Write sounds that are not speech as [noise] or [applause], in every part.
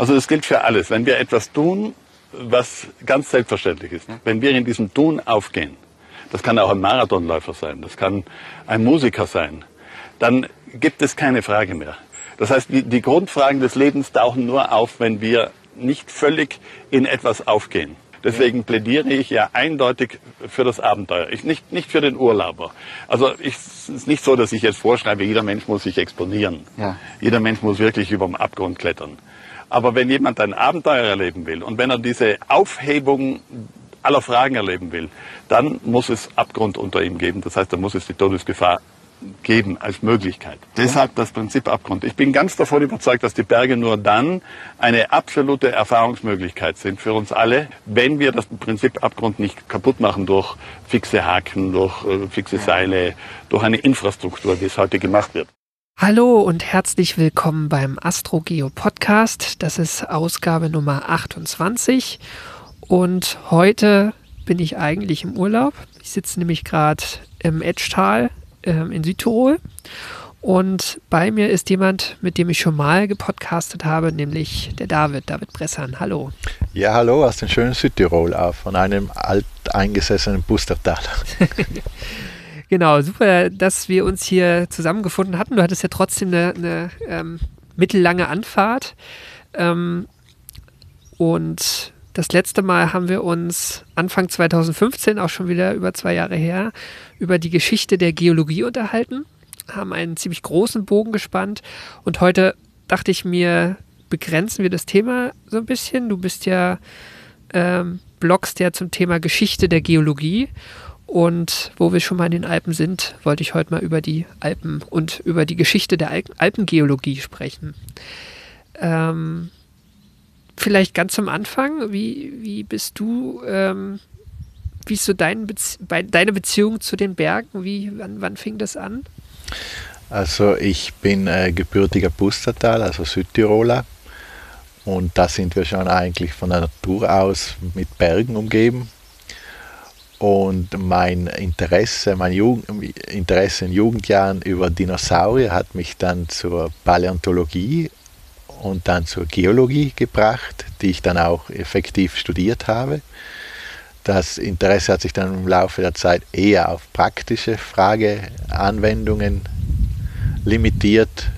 Also das gilt für alles. Wenn wir etwas tun, was ganz selbstverständlich ist, wenn wir in diesem Tun aufgehen, das kann auch ein Marathonläufer sein, das kann ein Musiker sein, dann gibt es keine Frage mehr. Das heißt, die, die Grundfragen des Lebens tauchen nur auf, wenn wir nicht völlig in etwas aufgehen. Deswegen plädiere ich ja eindeutig für das Abenteuer. Ich nicht, nicht für den Urlauber. Also ich, es ist nicht so, dass ich jetzt vorschreibe, jeder Mensch muss sich exponieren. Ja. Jeder Mensch muss wirklich über den Abgrund klettern. Aber wenn jemand ein Abenteuer erleben will und wenn er diese Aufhebung aller Fragen erleben will, dann muss es Abgrund unter ihm geben. Das heißt, da muss es die Todesgefahr geben als Möglichkeit. Deshalb das Prinzip Abgrund. Ich bin ganz davon überzeugt, dass die Berge nur dann eine absolute Erfahrungsmöglichkeit sind für uns alle, wenn wir das Prinzip Abgrund nicht kaputt machen durch fixe Haken, durch äh, fixe Seile, durch eine Infrastruktur, wie es heute gemacht wird. Hallo und herzlich willkommen beim AstroGeo Podcast. Das ist Ausgabe Nummer 28 und heute bin ich eigentlich im Urlaub. Ich sitze nämlich gerade im Etschtal ähm, in Südtirol. Und bei mir ist jemand, mit dem ich schon mal gepodcastet habe, nämlich der David, David Bressan. Hallo. Ja, hallo aus dem schönen Südtirol, von einem alteingesessenen Bustertal. [laughs] genau, super, dass wir uns hier zusammengefunden hatten. Du hattest ja trotzdem eine, eine ähm, mittellange Anfahrt. Ähm, und das letzte Mal haben wir uns Anfang 2015, auch schon wieder über zwei Jahre her, über die Geschichte der Geologie unterhalten, haben einen ziemlich großen Bogen gespannt und heute dachte ich mir, begrenzen wir das Thema so ein bisschen. Du bist ja, ähm, bloggst ja zum Thema Geschichte der Geologie und wo wir schon mal in den Alpen sind, wollte ich heute mal über die Alpen und über die Geschichte der Al Alpengeologie sprechen. Ähm, vielleicht ganz zum Anfang, wie, wie bist du, ähm, wie ist so dein Bezie deine Beziehung zu den Bergen? Wie, wann, wann fing das an? Also ich bin äh, gebürtiger Pustertal, also Südtiroler. Und da sind wir schon eigentlich von der Natur aus mit Bergen umgeben. Und mein Interesse, mein Jugend, Interesse in Jugendjahren über Dinosaurier hat mich dann zur Paläontologie und dann zur Geologie gebracht, die ich dann auch effektiv studiert habe. Das Interesse hat sich dann im Laufe der Zeit eher auf praktische Frageanwendungen limitiert.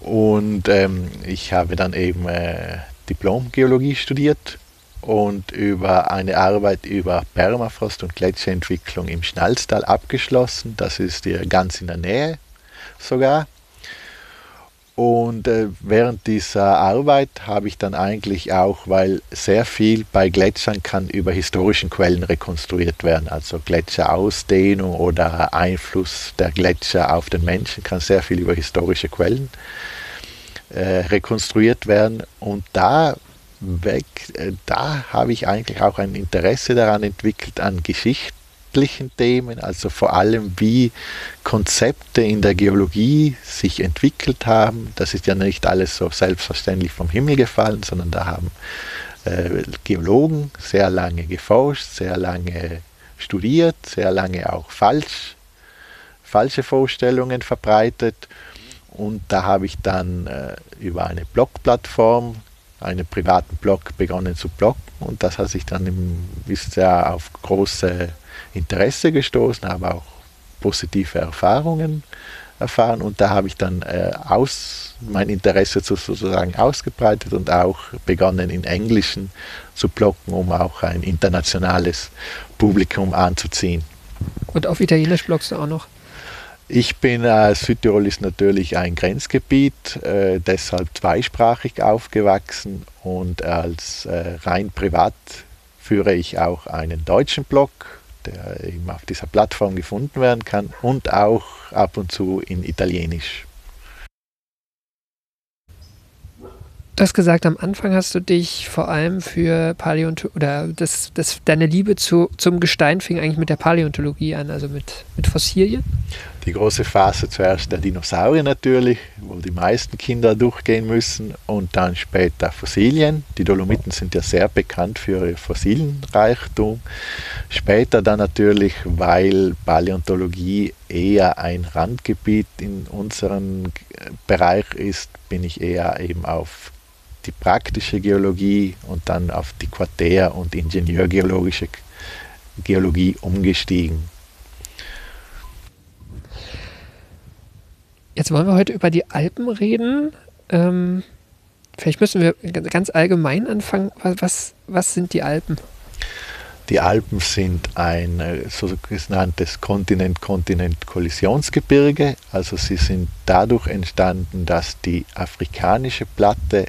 Und ähm, ich habe dann eben äh, Diplom-Geologie studiert und über eine Arbeit über Permafrost und Gletscherentwicklung im Schnalztal abgeschlossen. Das ist hier ganz in der Nähe sogar. Und äh, während dieser Arbeit habe ich dann eigentlich auch, weil sehr viel bei Gletschern kann über historischen Quellen rekonstruiert werden, also Gletscherausdehnung oder Einfluss der Gletscher auf den Menschen kann sehr viel über historische Quellen äh, rekonstruiert werden. Und da weg, äh, da habe ich eigentlich auch ein Interesse daran entwickelt an Geschichte wissenschaftlichen Themen, also vor allem wie Konzepte in der Geologie sich entwickelt haben. Das ist ja nicht alles so selbstverständlich vom Himmel gefallen, sondern da haben äh, Geologen sehr lange geforscht, sehr lange studiert, sehr lange auch falsch, falsche Vorstellungen verbreitet. Und da habe ich dann äh, über eine Blogplattform einen privaten Blog begonnen zu bloggen und das hat sich dann im, wisst ihr, auf große Interesse gestoßen, habe auch positive Erfahrungen erfahren und da habe ich dann äh, aus, mein Interesse sozusagen ausgebreitet und auch begonnen in Englischen zu blocken, um auch ein internationales Publikum anzuziehen. Und auf Italienisch bloggst du auch noch? Ich bin, äh, Südtirol ist natürlich ein Grenzgebiet, äh, deshalb zweisprachig aufgewachsen und als äh, rein privat führe ich auch einen deutschen Blog der eben auf dieser Plattform gefunden werden kann und auch ab und zu in Italienisch. Du hast gesagt, am Anfang hast du dich vor allem für Paläontologie oder das, das, deine Liebe zu, zum Gestein fing eigentlich mit der Paläontologie an, also mit, mit Fossilien? Die große Phase zuerst der Dinosaurier natürlich, wo die meisten Kinder durchgehen müssen und dann später Fossilien. Die Dolomiten sind ja sehr bekannt für ihr Fossilienreichtum. Später dann natürlich, weil Paläontologie eher ein Randgebiet in unserem Bereich ist, bin ich eher eben auf die praktische Geologie und dann auf die Quartär- und Ingenieurgeologische Geologie umgestiegen. Jetzt wollen wir heute über die Alpen reden. Ähm, vielleicht müssen wir ganz allgemein anfangen. Was, was sind die Alpen? Die Alpen sind ein äh, sogenanntes Kontinent-Kontinent-Kollisionsgebirge. Also sie sind dadurch entstanden, dass die afrikanische Platte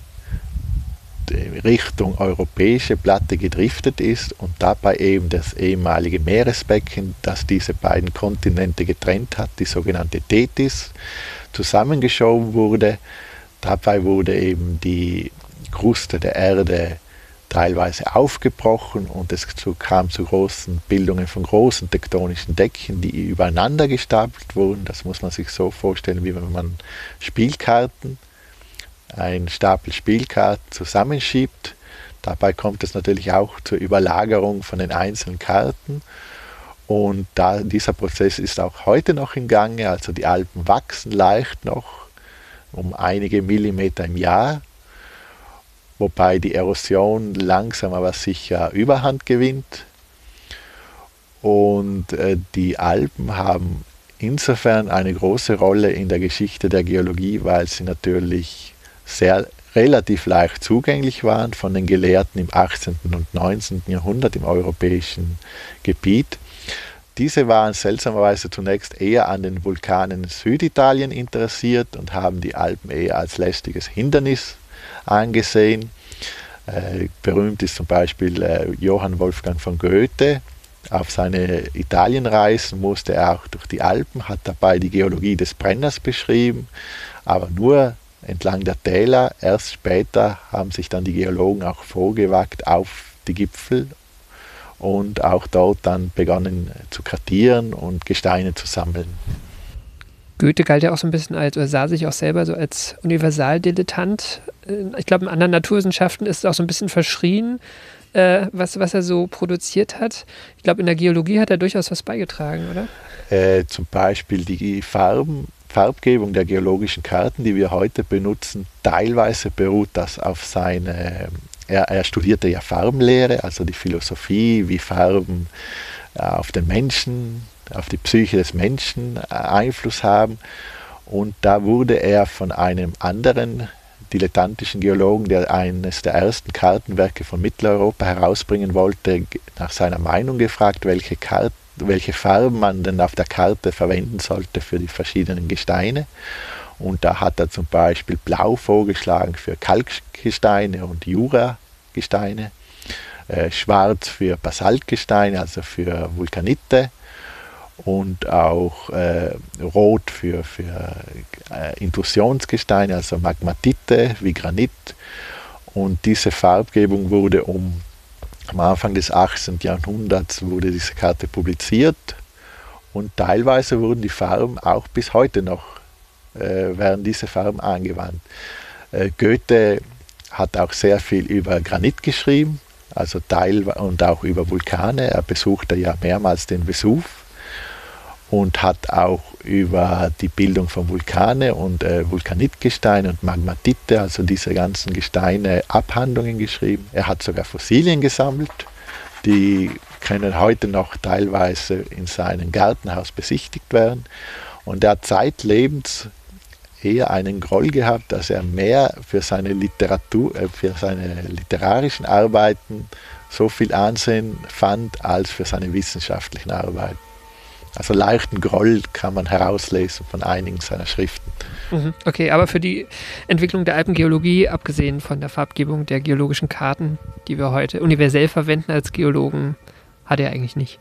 Richtung europäische Platte gedriftet ist und dabei eben das ehemalige Meeresbecken, das diese beiden Kontinente getrennt hat, die sogenannte Tethys, zusammengeschoben wurde. Dabei wurde eben die Kruste der Erde teilweise aufgebrochen und es kam zu großen Bildungen von großen tektonischen Decken, die übereinander gestapelt wurden. Das muss man sich so vorstellen, wie wenn man Spielkarten ein Stapel Spielkarten zusammenschiebt. Dabei kommt es natürlich auch zur Überlagerung von den einzelnen Karten. Und da, dieser Prozess ist auch heute noch im Gange. Also die Alpen wachsen leicht noch um einige Millimeter im Jahr, wobei die Erosion langsam aber sicher Überhand gewinnt. Und äh, die Alpen haben insofern eine große Rolle in der Geschichte der Geologie, weil sie natürlich sehr relativ leicht zugänglich waren von den Gelehrten im 18. und 19. Jahrhundert im europäischen Gebiet. Diese waren seltsamerweise zunächst eher an den Vulkanen Süditalien interessiert und haben die Alpen eher als lästiges Hindernis angesehen. Äh, berühmt ist zum Beispiel äh, Johann Wolfgang von Goethe. Auf seine Italienreisen musste er auch durch die Alpen, hat dabei die Geologie des Brenners beschrieben, aber nur entlang der Täler. Erst später haben sich dann die Geologen auch vorgewagt auf die Gipfel und auch dort dann begonnen zu kartieren und Gesteine zu sammeln. Goethe galt ja auch so ein bisschen als, oder sah sich auch selber so als Universaldilettant. Äh, ich glaube, in anderen Naturwissenschaften ist es auch so ein bisschen verschrien, äh, was, was er so produziert hat. Ich glaube, in der Geologie hat er durchaus was beigetragen, oder? Äh, zum Beispiel die Farben Farbgebung der geologischen Karten, die wir heute benutzen, teilweise beruht das auf seine, er, er studierte ja Farbenlehre, also die Philosophie, wie Farben äh, auf den Menschen, auf die Psyche des Menschen äh, Einfluss haben. Und da wurde er von einem anderen dilettantischen Geologen, der eines der ersten Kartenwerke von Mitteleuropa herausbringen wollte, nach seiner Meinung gefragt, welche Karten welche Farben man denn auf der Karte verwenden sollte für die verschiedenen Gesteine. Und da hat er zum Beispiel Blau vorgeschlagen für Kalkgesteine und Jura-Gesteine, äh, Schwarz für Basaltgesteine, also für Vulkanite und auch äh, Rot für, für äh, Intrusionsgesteine, also Magmatite wie Granit. Und diese Farbgebung wurde um am Anfang des 18. Jahrhunderts wurde diese Karte publiziert und teilweise wurden die Farben auch bis heute noch, werden diese Farben angewandt. Äh, Goethe hat auch sehr viel über Granit geschrieben, also Teil und auch über Vulkane. Er besuchte ja mehrmals den Vesuv und hat auch über die Bildung von Vulkane und äh, Vulkanitgesteine und Magmatite, also diese ganzen Gesteine, Abhandlungen geschrieben. Er hat sogar Fossilien gesammelt, die können heute noch teilweise in seinem Gartenhaus besichtigt werden. Und er hat zeitlebens eher einen Groll gehabt, dass er mehr für seine Literatur, äh, für seine literarischen Arbeiten so viel Ansehen fand als für seine wissenschaftlichen Arbeiten. Also leichten Groll kann man herauslesen von einigen seiner Schriften. Mhm. Okay, aber für die Entwicklung der Alpengeologie, abgesehen von der Farbgebung der geologischen Karten, die wir heute universell verwenden als Geologen, hat er eigentlich nicht.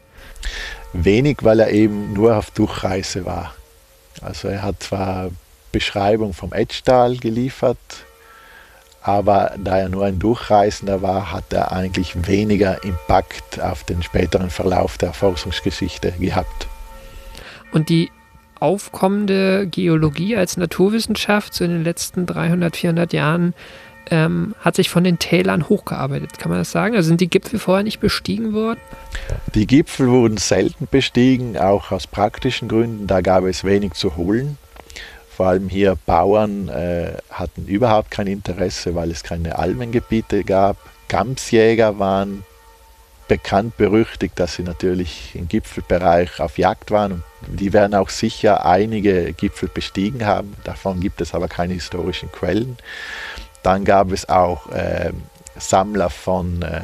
Wenig, weil er eben nur auf Durchreise war. Also er hat zwar Beschreibung vom Etschtal geliefert, aber da er nur ein Durchreisender war, hat er eigentlich weniger Impact auf den späteren Verlauf der Forschungsgeschichte gehabt. Und die aufkommende Geologie als Naturwissenschaft so in den letzten 300, 400 Jahren ähm, hat sich von den Tälern hochgearbeitet. Kann man das sagen? Also sind die Gipfel vorher nicht bestiegen worden? Die Gipfel wurden selten bestiegen, auch aus praktischen Gründen. Da gab es wenig zu holen. Vor allem hier Bauern äh, hatten überhaupt kein Interesse, weil es keine Almengebiete gab. Gamsjäger waren bekannt berüchtigt, dass sie natürlich im Gipfelbereich auf Jagd waren und die werden auch sicher einige Gipfel bestiegen haben. Davon gibt es aber keine historischen Quellen. Dann gab es auch äh, Sammler von äh,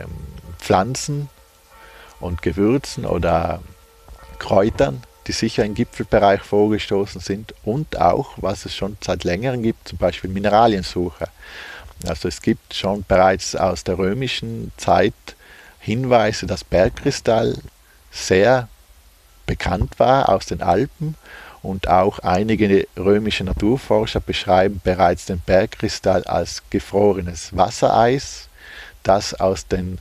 ähm, Pflanzen und Gewürzen oder Kräutern, die sicher im Gipfelbereich vorgestoßen sind und auch, was es schon seit längerem gibt, zum Beispiel Mineraliensucher. Also es gibt schon bereits aus der römischen Zeit Hinweise, dass Bergkristall sehr bekannt war aus den Alpen und auch einige römische Naturforscher beschreiben bereits den Bergkristall als gefrorenes Wassereis, das aus den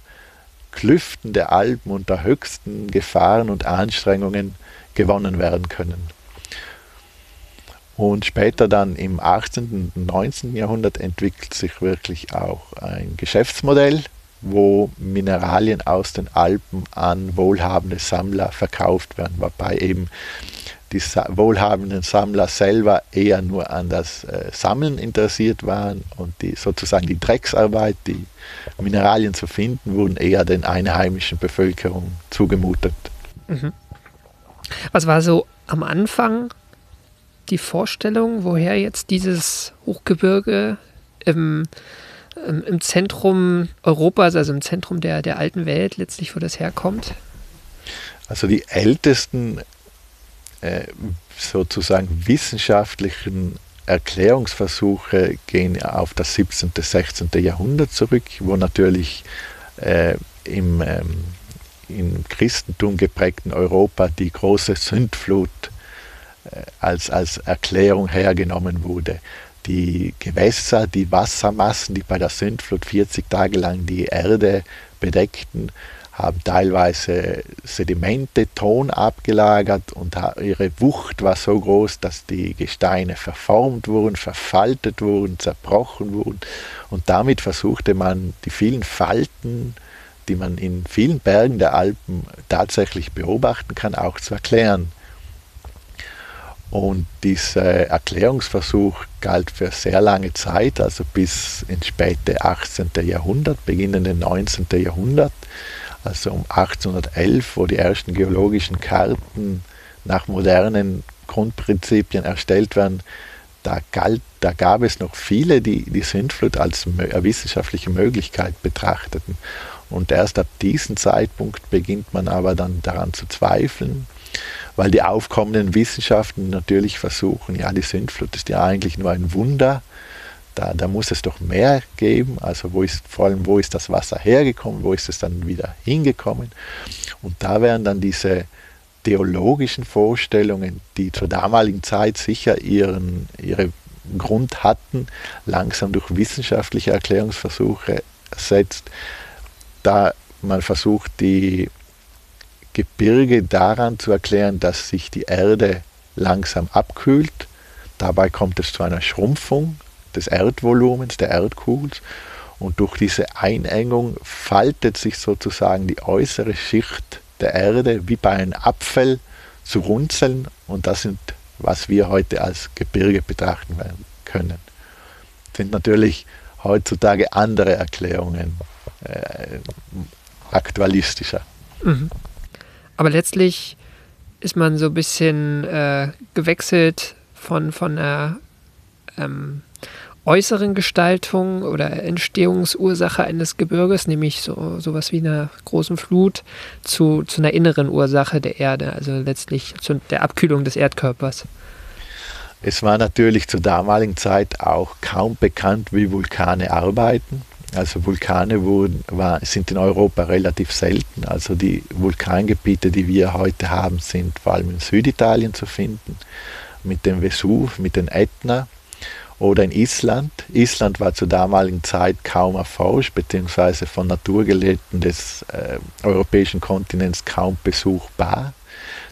Klüften der Alpen unter höchsten Gefahren und Anstrengungen gewonnen werden können. Und später dann im 18. und 19. Jahrhundert entwickelt sich wirklich auch ein Geschäftsmodell, wo Mineralien aus den Alpen an wohlhabende Sammler verkauft werden, wobei eben die wohlhabenden Sammler selber eher nur an das äh, Sammeln interessiert waren und die sozusagen die Drecksarbeit, die Mineralien zu finden, wurden eher den einheimischen Bevölkerung zugemutet. Mhm. Was war so am Anfang die Vorstellung, woher jetzt dieses Hochgebirge im, im Zentrum Europas, also im Zentrum der, der alten Welt, letztlich, wo das herkommt? Also die ältesten äh, sozusagen wissenschaftlichen Erklärungsversuche gehen auf das 17. und 16. Jahrhundert zurück, wo natürlich äh, im, ähm, im Christentum geprägten Europa die große Sündflut äh, als, als Erklärung hergenommen wurde. Die Gewässer, die Wassermassen, die bei der Sündflut 40 Tage lang die Erde bedeckten, haben teilweise Sedimente, Ton abgelagert und ihre Wucht war so groß, dass die Gesteine verformt wurden, verfaltet wurden, zerbrochen wurden. Und damit versuchte man die vielen Falten, die man in vielen Bergen der Alpen tatsächlich beobachten kann, auch zu erklären. Und dieser Erklärungsversuch galt für sehr lange Zeit, also bis ins späte 18. Jahrhundert, beginnende 19. Jahrhundert also um 1811, wo die ersten geologischen Karten nach modernen Grundprinzipien erstellt werden, da, galt, da gab es noch viele, die die Sündflut als wissenschaftliche Möglichkeit betrachteten. Und erst ab diesem Zeitpunkt beginnt man aber dann daran zu zweifeln, weil die aufkommenden Wissenschaften natürlich versuchen, ja, die Sündflut ist ja eigentlich nur ein Wunder, da, da muss es doch mehr geben. Also wo ist vor allem, wo ist das Wasser hergekommen, wo ist es dann wieder hingekommen? Und da werden dann diese theologischen Vorstellungen, die zur damaligen Zeit sicher ihren, ihre Grund hatten, langsam durch wissenschaftliche Erklärungsversuche ersetzt, da man versucht, die Gebirge daran zu erklären, dass sich die Erde langsam abkühlt. Dabei kommt es zu einer Schrumpfung des Erdvolumens, der Erdkugel. Und durch diese Einengung faltet sich sozusagen die äußere Schicht der Erde wie bei einem Apfel zu Runzeln. Und das sind, was wir heute als Gebirge betrachten können. Das sind natürlich heutzutage andere Erklärungen, äh, aktualistischer. Mhm. Aber letztlich ist man so ein bisschen äh, gewechselt von, von einer ähm, äußeren Gestaltung oder Entstehungsursache eines Gebirges, nämlich so sowas wie einer großen Flut, zu, zu einer inneren Ursache der Erde, also letztlich zu der Abkühlung des Erdkörpers. Es war natürlich zur damaligen Zeit auch kaum bekannt, wie Vulkane arbeiten. Also Vulkane wurden, war, sind in Europa relativ selten. Also die Vulkangebiete, die wir heute haben, sind vor allem in Süditalien zu finden, mit dem Vesuv, mit den Ätna oder in Island. Island war zur damaligen Zeit kaum erforscht, beziehungsweise von Naturgelehrten des äh, europäischen Kontinents kaum besuchbar.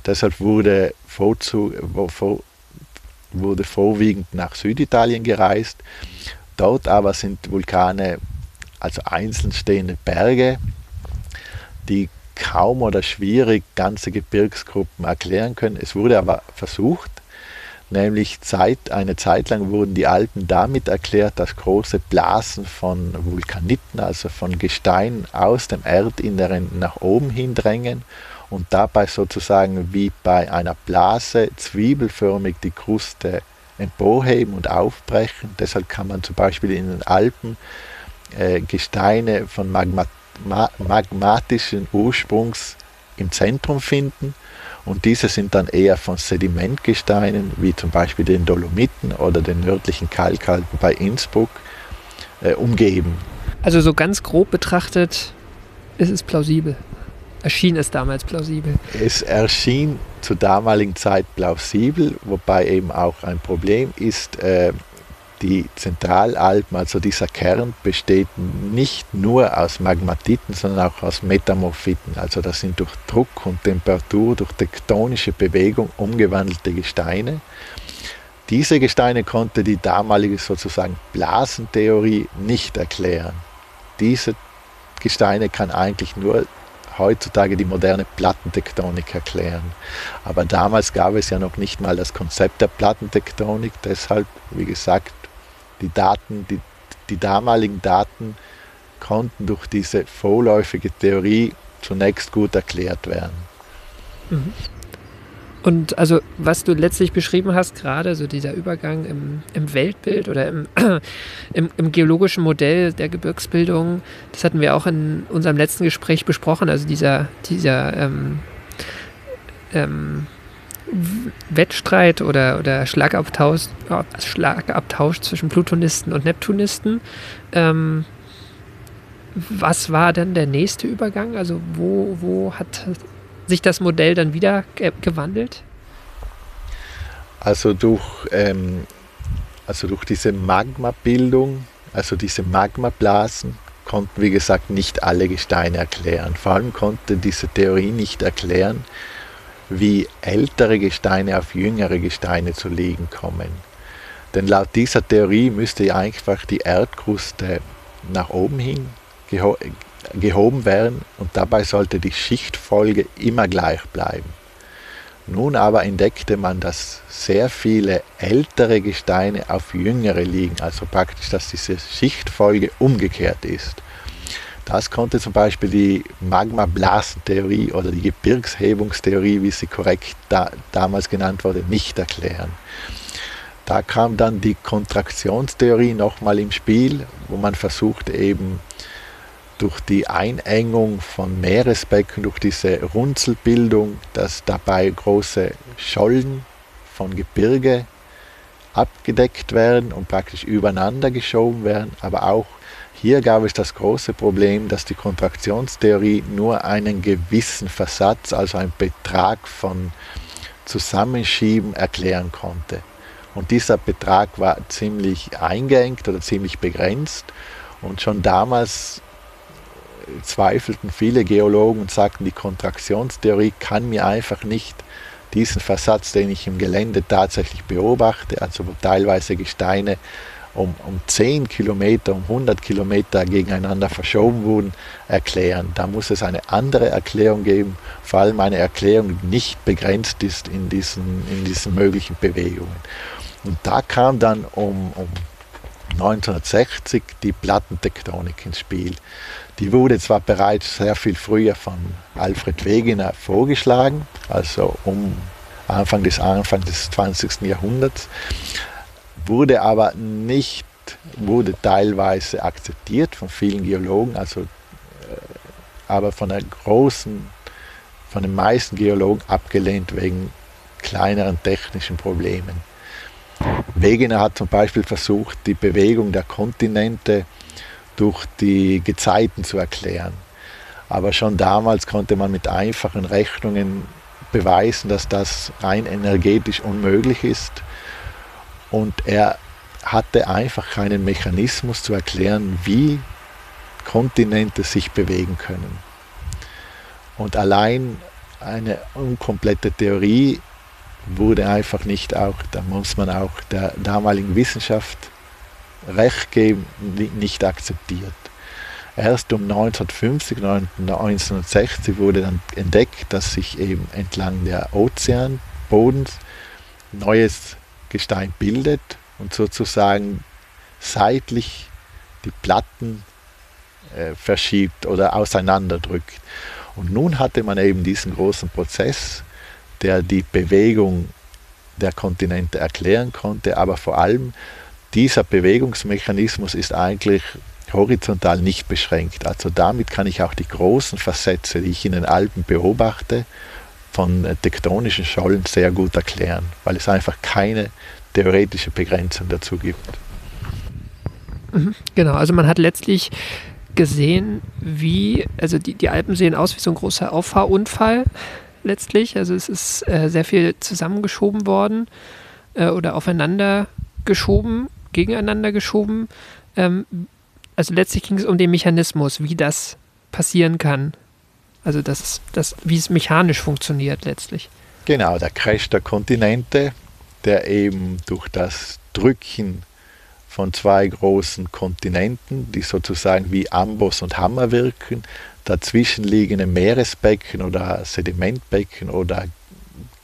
Deshalb wurde, vorzu, wurde vorwiegend nach Süditalien gereist. Dort aber sind Vulkane, also einzeln stehende Berge, die kaum oder schwierig ganze Gebirgsgruppen erklären können. Es wurde aber versucht, nämlich Zeit, eine Zeit lang wurden die Alpen damit erklärt, dass große Blasen von Vulkaniten, also von Gestein aus dem Erdinneren nach oben hin drängen und dabei sozusagen wie bei einer Blase zwiebelförmig die Kruste emporheben und aufbrechen. Deshalb kann man zum Beispiel in den Alpen äh, Gesteine von Magma, ma, magmatischen Ursprungs im Zentrum finden und diese sind dann eher von Sedimentgesteinen wie zum Beispiel den Dolomiten oder den nördlichen Kalkalpen bei Innsbruck äh, umgeben. Also so ganz grob betrachtet ist es plausibel erschien es damals plausibel? Es erschien zur damaligen Zeit plausibel, wobei eben auch ein Problem ist, äh, die Zentralalpen, also dieser Kern, besteht nicht nur aus Magmatiten, sondern auch aus Metamorphiten. Also das sind durch Druck und Temperatur, durch tektonische Bewegung umgewandelte Gesteine. Diese Gesteine konnte die damalige sozusagen Blasentheorie nicht erklären. Diese Gesteine kann eigentlich nur heutzutage die moderne Plattentektonik erklären. Aber damals gab es ja noch nicht mal das Konzept der Plattentektonik, deshalb, wie gesagt, die Daten, die, die damaligen Daten konnten durch diese vorläufige Theorie zunächst gut erklärt werden. Mhm. Und also, was du letztlich beschrieben hast, gerade so dieser Übergang im, im Weltbild oder im, [clears throat] im, im, geologischen Modell der Gebirgsbildung, das hatten wir auch in unserem letzten Gespräch besprochen. Also dieser, dieser ähm, ähm, Wettstreit oder, oder Schlagabtausch, Schlagabtausch zwischen Plutonisten und Neptunisten. Ähm, was war denn der nächste Übergang? Also wo, wo hat sich das Modell dann wieder gewandelt? Also durch, ähm, also durch diese Magmabildung, also diese Magmablasen, konnten, wie gesagt, nicht alle Gesteine erklären. Vor allem konnte diese Theorie nicht erklären, wie ältere Gesteine auf jüngere Gesteine zu liegen kommen. Denn laut dieser Theorie müsste einfach die Erdkruste nach oben hin gehoben werden und dabei sollte die Schichtfolge immer gleich bleiben. Nun aber entdeckte man, dass sehr viele ältere Gesteine auf jüngere liegen, also praktisch, dass diese Schichtfolge umgekehrt ist. Das konnte zum Beispiel die Magma-Blasentheorie oder die Gebirgshebungstheorie, wie sie korrekt da, damals genannt wurde, nicht erklären. Da kam dann die Kontraktionstheorie nochmal im Spiel, wo man versuchte eben durch die Einengung von Meeresbecken, durch diese Runzelbildung, dass dabei große Schollen von Gebirge abgedeckt werden und praktisch übereinander geschoben werden. Aber auch hier gab es das große Problem, dass die Kontraktionstheorie nur einen gewissen Versatz, also einen Betrag von Zusammenschieben erklären konnte. Und dieser Betrag war ziemlich eingeengt oder ziemlich begrenzt. Und schon damals zweifelten viele Geologen und sagten, die Kontraktionstheorie kann mir einfach nicht diesen Versatz, den ich im Gelände tatsächlich beobachte, also wo teilweise Gesteine um, um 10 Kilometer, um 100 Kilometer gegeneinander verschoben wurden, erklären. Da muss es eine andere Erklärung geben, vor allem eine Erklärung, die nicht begrenzt ist in diesen, in diesen möglichen Bewegungen. Und da kam dann um, um 1960 die Plattentektonik ins Spiel. Die wurde zwar bereits sehr viel früher von Alfred Wegener vorgeschlagen, also um Anfang des, Anfang des 20. Jahrhunderts, wurde aber nicht, wurde teilweise akzeptiert von vielen Geologen, also, äh, aber von der großen, von den meisten Geologen abgelehnt wegen kleineren technischen Problemen. Wegener hat zum Beispiel versucht, die Bewegung der Kontinente durch die Gezeiten zu erklären. Aber schon damals konnte man mit einfachen Rechnungen beweisen, dass das rein energetisch unmöglich ist. Und er hatte einfach keinen Mechanismus zu erklären, wie Kontinente sich bewegen können. Und allein eine unkomplette Theorie, wurde einfach nicht auch, da muss man auch der damaligen Wissenschaft recht geben, nicht akzeptiert. Erst um 1950, 1960 wurde dann entdeckt, dass sich eben entlang der Ozeanbodens neues Gestein bildet und sozusagen seitlich die Platten äh, verschiebt oder auseinanderdrückt. Und nun hatte man eben diesen großen Prozess, der die Bewegung der Kontinente erklären konnte, aber vor allem dieser Bewegungsmechanismus ist eigentlich horizontal nicht beschränkt. Also damit kann ich auch die großen Versätze, die ich in den Alpen beobachte, von tektonischen Schollen sehr gut erklären, weil es einfach keine theoretische Begrenzung dazu gibt. Mhm, genau, also man hat letztlich gesehen, wie, also die, die Alpen sehen aus wie so ein großer Auffahrunfall letztlich. Also es ist äh, sehr viel zusammengeschoben worden äh, oder aufeinander geschoben, gegeneinander geschoben. Ähm, also letztlich ging es um den Mechanismus, wie das passieren kann. Also das, das, wie es mechanisch funktioniert letztlich. Genau, der Crash der Kontinente, der eben durch das Drücken von zwei großen Kontinenten, die sozusagen wie Amboss und Hammer wirken, dazwischen liegende Meeresbecken oder Sedimentbecken oder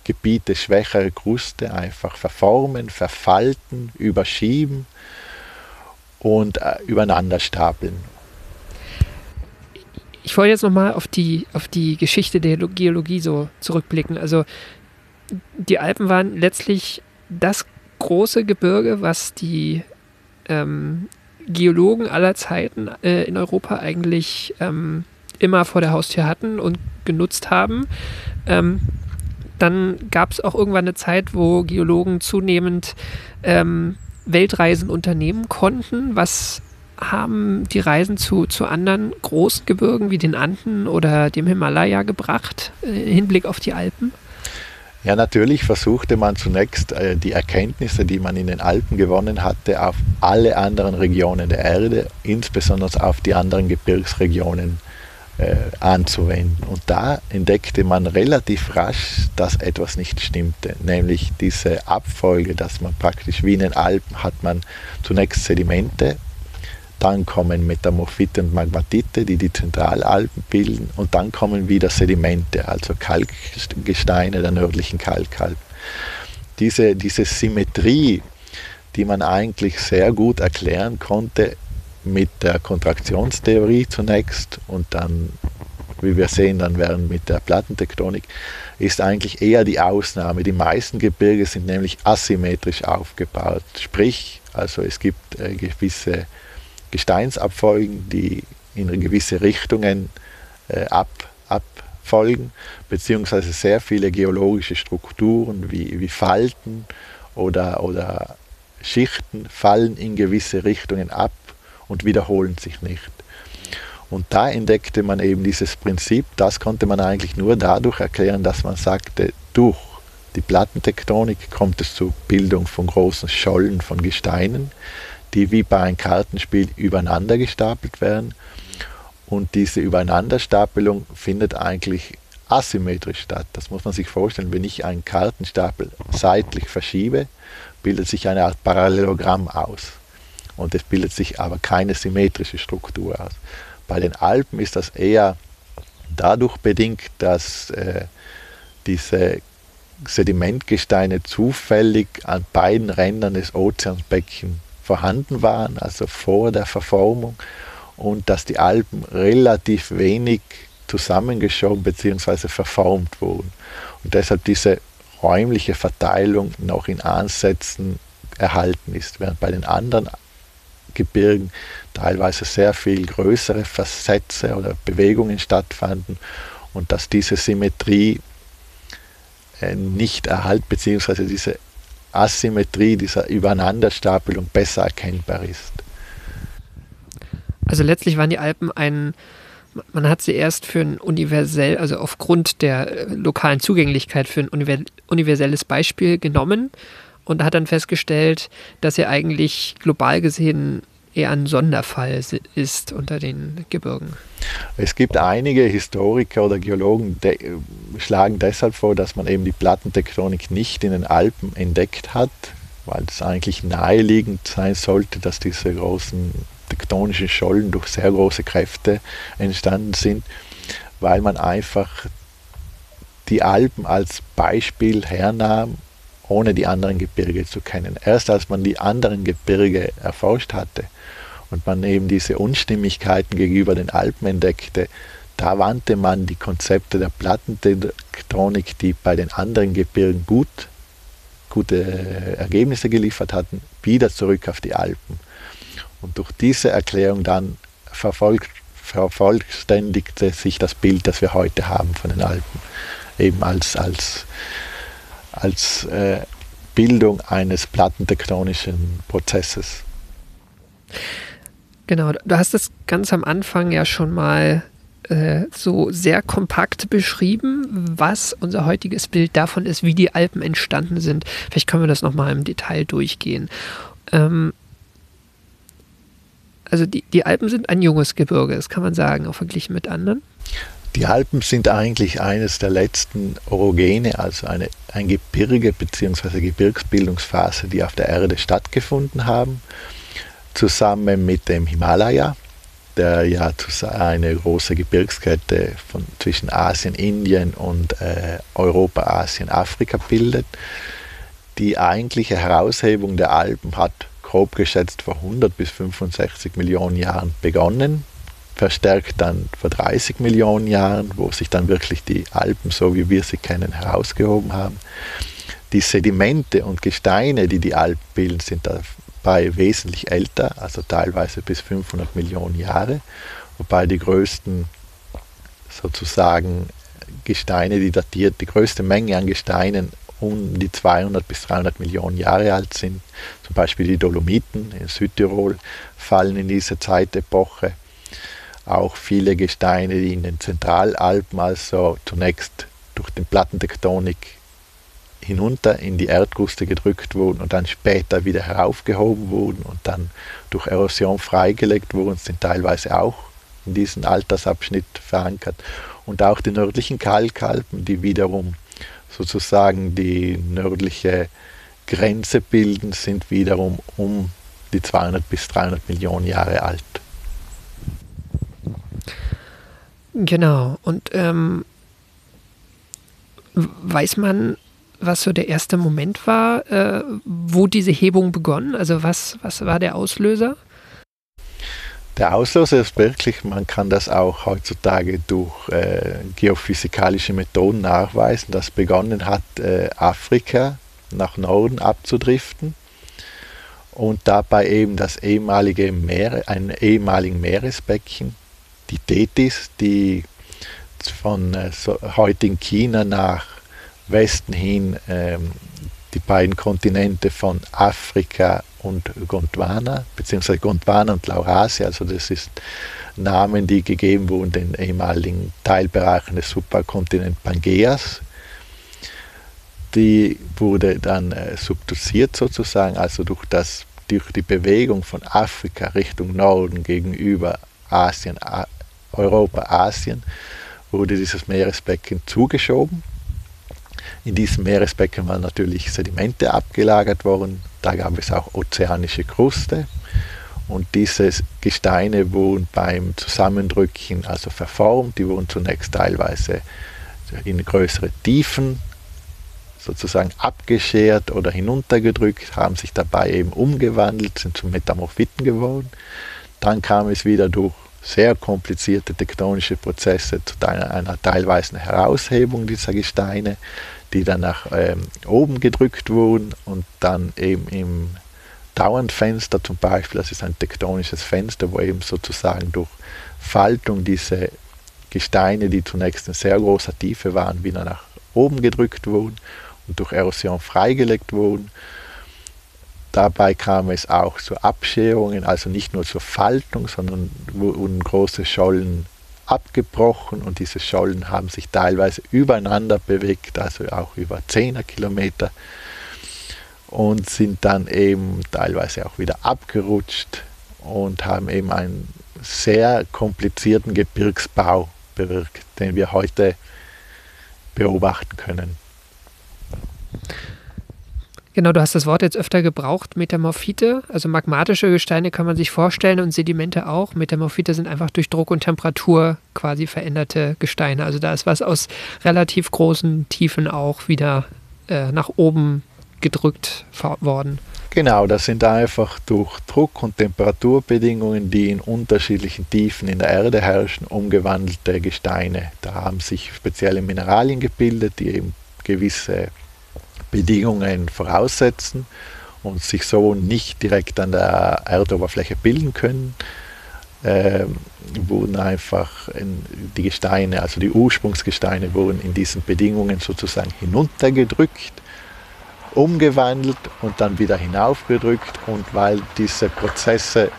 Gebiete schwächere Kruste einfach verformen, verfalten, überschieben und äh, übereinander stapeln. Ich wollte jetzt nochmal auf die, auf die Geschichte der Geologie so zurückblicken. Also die Alpen waren letztlich das große Gebirge, was die ähm, Geologen aller Zeiten äh, in Europa eigentlich ähm, immer vor der Haustür hatten und genutzt haben. Ähm, dann gab es auch irgendwann eine Zeit, wo Geologen zunehmend ähm, Weltreisen unternehmen konnten. Was haben die Reisen zu, zu anderen großen Gebirgen wie den Anden oder dem Himalaya gebracht, äh, im Hinblick auf die Alpen? Ja, natürlich versuchte man zunächst äh, die Erkenntnisse, die man in den Alpen gewonnen hatte, auf alle anderen Regionen der Erde, insbesondere auf die anderen Gebirgsregionen äh, anzuwenden. Und da entdeckte man relativ rasch, dass etwas nicht stimmte, nämlich diese Abfolge, dass man praktisch wie in den Alpen hat man zunächst Sedimente dann kommen Metamorphite und Magmatite, die die Zentralalpen bilden. Und dann kommen wieder Sedimente, also Kalkgesteine der nördlichen Kalkalpen. Diese, diese Symmetrie, die man eigentlich sehr gut erklären konnte mit der Kontraktionstheorie zunächst und dann, wie wir sehen, dann werden mit der Plattentektonik, ist eigentlich eher die Ausnahme. Die meisten Gebirge sind nämlich asymmetrisch aufgebaut. Sprich, also es gibt äh, gewisse Gesteinsabfolgen, die in gewisse Richtungen äh, ab, abfolgen, beziehungsweise sehr viele geologische Strukturen wie, wie Falten oder, oder Schichten fallen in gewisse Richtungen ab und wiederholen sich nicht. Und da entdeckte man eben dieses Prinzip, das konnte man eigentlich nur dadurch erklären, dass man sagte, durch die Plattentektonik kommt es zur Bildung von großen Schollen von Gesteinen, die wie bei einem Kartenspiel übereinander gestapelt werden. Und diese Übereinanderstapelung findet eigentlich asymmetrisch statt. Das muss man sich vorstellen. Wenn ich einen Kartenstapel seitlich verschiebe, bildet sich eine Art Parallelogramm aus. Und es bildet sich aber keine symmetrische Struktur aus. Bei den Alpen ist das eher dadurch bedingt, dass äh, diese Sedimentgesteine zufällig an beiden Rändern des Ozeansbeckens vorhanden waren, also vor der Verformung, und dass die Alpen relativ wenig zusammengeschoben bzw. verformt wurden. Und deshalb diese räumliche Verteilung noch in Ansätzen erhalten ist, während bei den anderen Gebirgen teilweise sehr viel größere Versätze oder Bewegungen stattfanden und dass diese Symmetrie äh, nicht erhalten, beziehungsweise diese Asymmetrie, dieser Übereinanderstapelung besser erkennbar ist. Also letztlich waren die Alpen ein, man hat sie erst für ein universell, also aufgrund der äh, lokalen Zugänglichkeit für ein universelles Beispiel genommen und hat dann festgestellt, dass sie eigentlich global gesehen eher ein Sonderfall ist unter den Gebirgen. Es gibt einige Historiker oder Geologen, die schlagen deshalb vor, dass man eben die Plattentektonik nicht in den Alpen entdeckt hat, weil es eigentlich naheliegend sein sollte, dass diese großen tektonischen Schollen durch sehr große Kräfte entstanden sind, weil man einfach die Alpen als Beispiel hernahm, ohne die anderen Gebirge zu kennen. Erst als man die anderen Gebirge erforscht hatte und man eben diese Unstimmigkeiten gegenüber den Alpen entdeckte, da wandte man die Konzepte der Plattentektonik, die bei den anderen Gebirgen gut, gute Ergebnisse geliefert hatten, wieder zurück auf die Alpen. Und durch diese Erklärung dann verfolgt, vervollständigte sich das Bild, das wir heute haben von den Alpen, eben als, als, als äh, Bildung eines plattentektonischen Prozesses. Genau, du hast es ganz am Anfang ja schon mal äh, so sehr kompakt beschrieben, was unser heutiges Bild davon ist, wie die Alpen entstanden sind. Vielleicht können wir das nochmal im Detail durchgehen. Ähm, also die, die Alpen sind ein junges Gebirge, das kann man sagen, auch verglichen mit anderen. Die Alpen sind eigentlich eines der letzten Orogene, also eine, ein Gebirge bzw. Gebirgsbildungsphase, die auf der Erde stattgefunden haben, zusammen mit dem Himalaya, der ja eine große Gebirgskette von, zwischen Asien, Indien und äh, Europa, Asien, Afrika bildet. Die eigentliche Heraushebung der Alpen hat grob geschätzt vor 100 bis 65 Millionen Jahren begonnen, verstärkt dann vor 30 Millionen Jahren, wo sich dann wirklich die Alpen, so wie wir sie kennen, herausgehoben haben. Die Sedimente und Gesteine, die die Alpen bilden, sind dabei wesentlich älter, also teilweise bis 500 Millionen Jahre, wobei die größten sozusagen Gesteine, die datiert, die größte Menge an Gesteinen um die 200 bis 300 Millionen Jahre alt sind. Zum Beispiel die Dolomiten in Südtirol fallen in diese Zeitepoche. Auch viele Gesteine, die in den Zentralalpen, also zunächst durch den Plattentektonik hinunter in die Erdkruste gedrückt wurden und dann später wieder heraufgehoben wurden und dann durch Erosion freigelegt wurden, sind teilweise auch in diesem Altersabschnitt verankert. Und auch die nördlichen Kalkalpen, die wiederum sozusagen die nördliche Grenze bilden, sind wiederum um die 200 bis 300 Millionen Jahre alt. Genau. Und ähm, weiß man, was so der erste Moment war, äh, wo diese Hebung begonnen? Also was, was war der Auslöser? Der Auslöser ist wirklich, man kann das auch heutzutage durch äh, geophysikalische Methoden nachweisen, dass begonnen hat, äh, Afrika nach Norden abzudriften und dabei eben das ehemalige Meer, ein ehemaligen Meeresbecken, die Tethys, die von äh, so, heutigen China nach Westen hin ähm, die beiden Kontinente von Afrika und Gondwana, beziehungsweise Gondwana und Laurasia, also das ist Namen, die gegeben wurden den ehemaligen Teilbereichen des Superkontinents Pangeas. Die wurde dann äh, subduziert sozusagen, also durch, das, durch die Bewegung von Afrika Richtung Norden gegenüber Asien, Europa, Asien, wurde dieses Meeresbecken zugeschoben in diesem Meeresbecken waren natürlich Sedimente abgelagert worden. Da gab es auch ozeanische Kruste. Und diese Gesteine wurden beim Zusammendrücken also verformt. Die wurden zunächst teilweise in größere Tiefen sozusagen abgeschert oder hinuntergedrückt, haben sich dabei eben umgewandelt, sind zu Metamorphiten geworden. Dann kam es wieder durch sehr komplizierte tektonische Prozesse zu einer, einer teilweisen Heraushebung dieser Gesteine die dann nach ähm, oben gedrückt wurden und dann eben im Dauernfenster zum Beispiel, das ist ein tektonisches Fenster, wo eben sozusagen durch Faltung diese Gesteine, die zunächst in sehr großer Tiefe waren, wieder nach oben gedrückt wurden und durch Erosion freigelegt wurden. Dabei kam es auch zu Abscherungen, also nicht nur zur Faltung, sondern wurden große Schollen abgebrochen und diese Schollen haben sich teilweise übereinander bewegt, also auch über 10er Kilometer und sind dann eben teilweise auch wieder abgerutscht und haben eben einen sehr komplizierten Gebirgsbau bewirkt, den wir heute beobachten können. Genau, du hast das Wort jetzt öfter gebraucht, Metamorphite. Also magmatische Gesteine kann man sich vorstellen und Sedimente auch. Metamorphite sind einfach durch Druck und Temperatur quasi veränderte Gesteine. Also da ist was aus relativ großen Tiefen auch wieder äh, nach oben gedrückt worden. Genau, das sind einfach durch Druck- und Temperaturbedingungen, die in unterschiedlichen Tiefen in der Erde herrschen, umgewandelte Gesteine. Da haben sich spezielle Mineralien gebildet, die eben gewisse Bedingungen voraussetzen und sich so nicht direkt an der Erdoberfläche bilden können, äh, wurden einfach in, die Gesteine, also die Ursprungsgesteine, wurden in diesen Bedingungen sozusagen hinuntergedrückt, umgewandelt und dann wieder hinaufgedrückt. Und weil diese Prozesse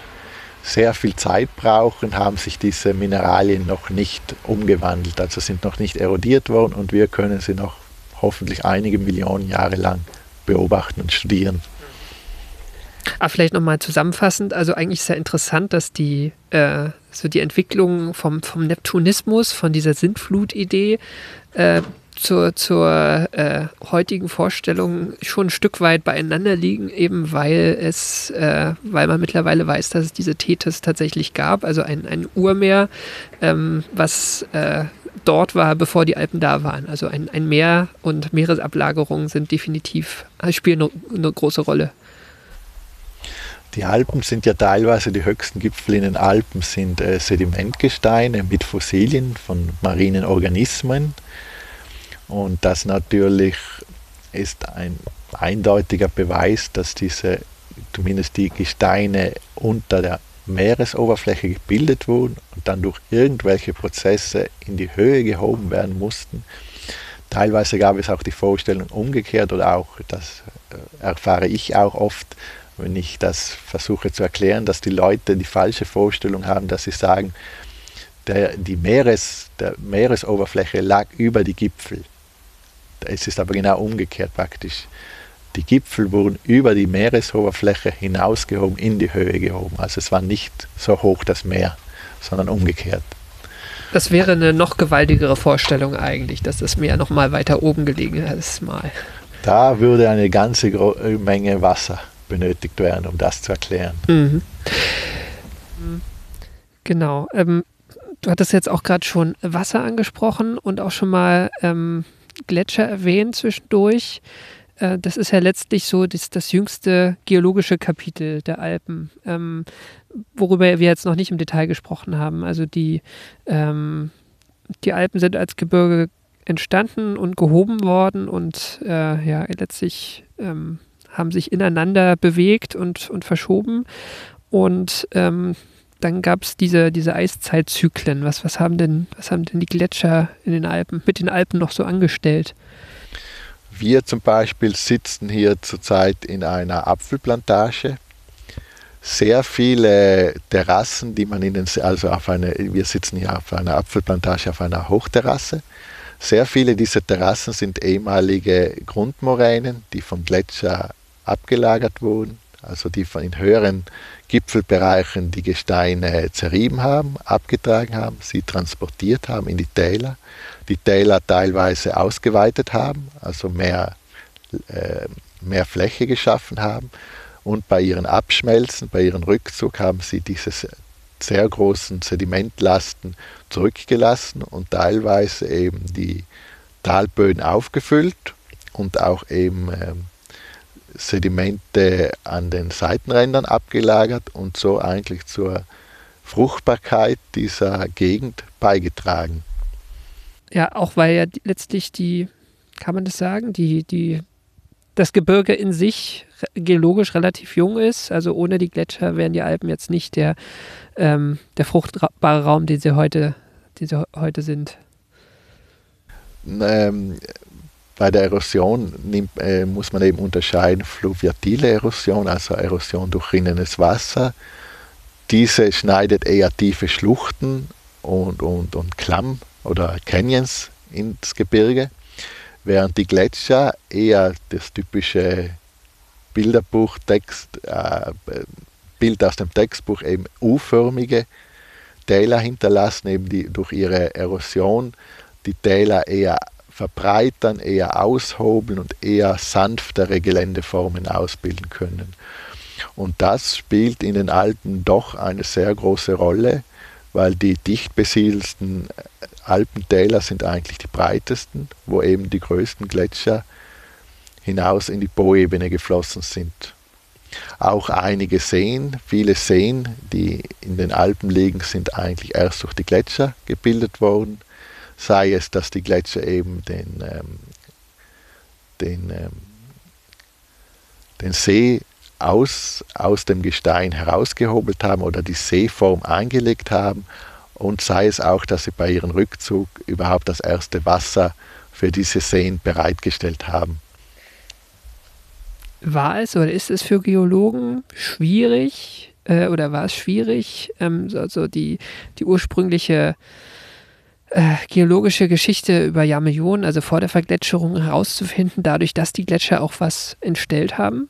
sehr viel Zeit brauchen, haben sich diese Mineralien noch nicht umgewandelt, also sind noch nicht erodiert worden und wir können sie noch hoffentlich einige Millionen Jahre lang beobachten und studieren. Ah, vielleicht nochmal zusammenfassend, also eigentlich ist ja interessant, dass die, äh, so die Entwicklung vom, vom Neptunismus, von dieser Sintflut-Idee äh, zur, zur äh, heutigen Vorstellung schon ein Stück weit beieinander liegen, eben weil es, äh, weil man mittlerweile weiß, dass es diese Tethys tatsächlich gab, also ein, ein Urmeer, ähm, was äh, dort war, bevor die Alpen da waren. Also ein, ein Meer und Meeresablagerungen sind definitiv, spielen eine, eine große Rolle. Die Alpen sind ja teilweise, die höchsten Gipfel in den Alpen sind äh, Sedimentgesteine mit Fossilien von marinen Organismen. Und das natürlich ist ein eindeutiger Beweis, dass diese, zumindest die Gesteine unter der Meeresoberfläche gebildet wurden und dann durch irgendwelche Prozesse in die Höhe gehoben werden mussten. Teilweise gab es auch die Vorstellung umgekehrt oder auch, das äh, erfahre ich auch oft, wenn ich das versuche zu erklären, dass die Leute die falsche Vorstellung haben, dass sie sagen, der, die Meeres, der Meeresoberfläche lag über die Gipfel. Es ist aber genau umgekehrt praktisch. Die Gipfel wurden über die Meeresoberfläche hinausgehoben, in die Höhe gehoben. Also es war nicht so hoch das Meer, sondern umgekehrt. Das wäre eine noch gewaltigere Vorstellung eigentlich, dass das Meer noch mal weiter oben gelegen ist mal. Da würde eine ganze Menge Wasser benötigt werden, um das zu erklären. Mhm. Genau. Ähm, du hattest jetzt auch gerade schon Wasser angesprochen und auch schon mal ähm, Gletscher erwähnt zwischendurch. Äh, das ist ja letztlich so das, das jüngste geologische Kapitel der Alpen, ähm, worüber wir jetzt noch nicht im Detail gesprochen haben. Also die, ähm, die Alpen sind als Gebirge entstanden und gehoben worden und äh, ja, letztlich ähm, haben sich ineinander bewegt und, und verschoben. Und ähm, dann gab es diese, diese Eiszeitzyklen. Was, was, haben denn, was haben denn die Gletscher in den Alpen, mit den Alpen noch so angestellt? Wir zum Beispiel sitzen hier zurzeit in einer Apfelplantage. Sehr viele Terrassen, die man in den, also auf eine, wir sitzen hier auf einer Apfelplantage auf einer Hochterrasse. Sehr viele dieser Terrassen sind ehemalige Grundmoränen, die vom Gletscher abgelagert wurden, also die von in höheren Gipfelbereichen die Gesteine zerrieben haben, abgetragen haben, sie transportiert haben in die Täler die Täler teilweise ausgeweitet haben, also mehr, äh, mehr Fläche geschaffen haben. Und bei ihren Abschmelzen, bei ihrem Rückzug haben sie diese sehr großen Sedimentlasten zurückgelassen und teilweise eben die Talböden aufgefüllt und auch eben äh, Sedimente an den Seitenrändern abgelagert und so eigentlich zur Fruchtbarkeit dieser Gegend beigetragen ja, auch weil ja letztlich die, kann man das sagen, die, die, das Gebirge in sich geologisch relativ jung ist. Also ohne die Gletscher wären die Alpen jetzt nicht der, ähm, der fruchtbare Raum, den sie heute, den sie heute sind. Ähm, bei der Erosion nimmt, äh, muss man eben unterscheiden fluviatile Erosion, also Erosion durch rinnendes Wasser. Diese schneidet eher tiefe Schluchten und, und, und Klamm oder Canyons ins Gebirge, während die Gletscher eher das typische Bilderbuchtext äh, Bild aus dem Textbuch eben U-förmige Täler hinterlassen, eben die durch ihre Erosion die Täler eher verbreitern, eher aushobeln und eher sanftere Geländeformen ausbilden können. Und das spielt in den Alpen doch eine sehr große Rolle, weil die dicht besiedelsten Alpentäler sind eigentlich die breitesten, wo eben die größten Gletscher hinaus in die Poebene geflossen sind. Auch einige Seen, viele Seen, die in den Alpen liegen, sind eigentlich erst durch die Gletscher gebildet worden. Sei es, dass die Gletscher eben den, ähm, den, ähm, den See aus, aus dem Gestein herausgehobelt haben oder die Seeform eingelegt haben und sei es auch, dass sie bei ihrem Rückzug überhaupt das erste Wasser für diese Seen bereitgestellt haben. War es oder ist es für Geologen schwierig äh, oder war es schwierig, ähm, also die, die ursprüngliche äh, geologische Geschichte über Jahrmillionen, also vor der Vergletscherung herauszufinden, dadurch, dass die Gletscher auch was entstellt haben?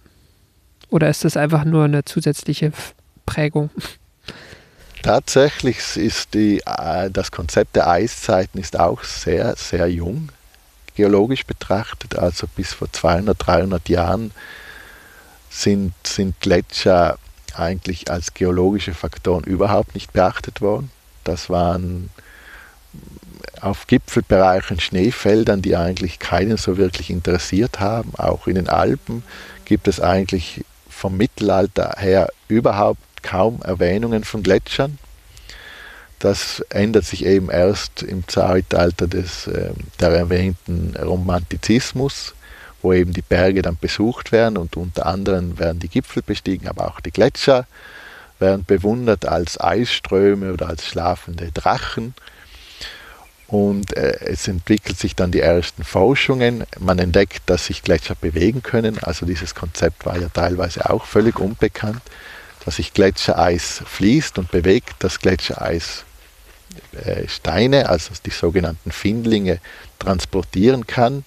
Oder ist das einfach nur eine zusätzliche Prägung? Tatsächlich ist die, äh, das Konzept der Eiszeiten ist auch sehr, sehr jung, geologisch betrachtet. Also bis vor 200, 300 Jahren sind, sind Gletscher eigentlich als geologische Faktoren überhaupt nicht beachtet worden. Das waren auf Gipfelbereichen Schneefeldern, die eigentlich keinen so wirklich interessiert haben. Auch in den Alpen gibt es eigentlich vom Mittelalter her überhaupt kaum Erwähnungen von Gletschern. Das ändert sich eben erst im Zeitalter des, äh, der erwähnten Romantizismus, wo eben die Berge dann besucht werden und unter anderem werden die Gipfel bestiegen, aber auch die Gletscher werden bewundert als Eisströme oder als schlafende Drachen. Und äh, es entwickelt sich dann die ersten Forschungen. Man entdeckt, dass sich Gletscher bewegen können. Also dieses Konzept war ja teilweise auch völlig unbekannt, dass sich Gletschereis fließt und bewegt, dass Gletschereis äh, Steine, also die sogenannten Findlinge, transportieren kann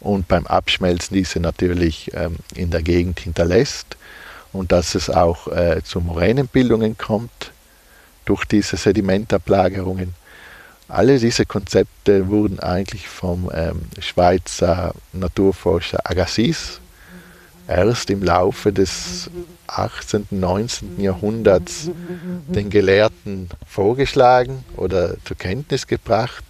und beim Abschmelzen diese natürlich ähm, in der Gegend hinterlässt und dass es auch äh, zu Moränenbildungen kommt durch diese Sedimentablagerungen. Alle diese Konzepte wurden eigentlich vom ähm, Schweizer Naturforscher Agassiz erst im Laufe des 18., 19. Jahrhunderts den Gelehrten vorgeschlagen oder zur Kenntnis gebracht.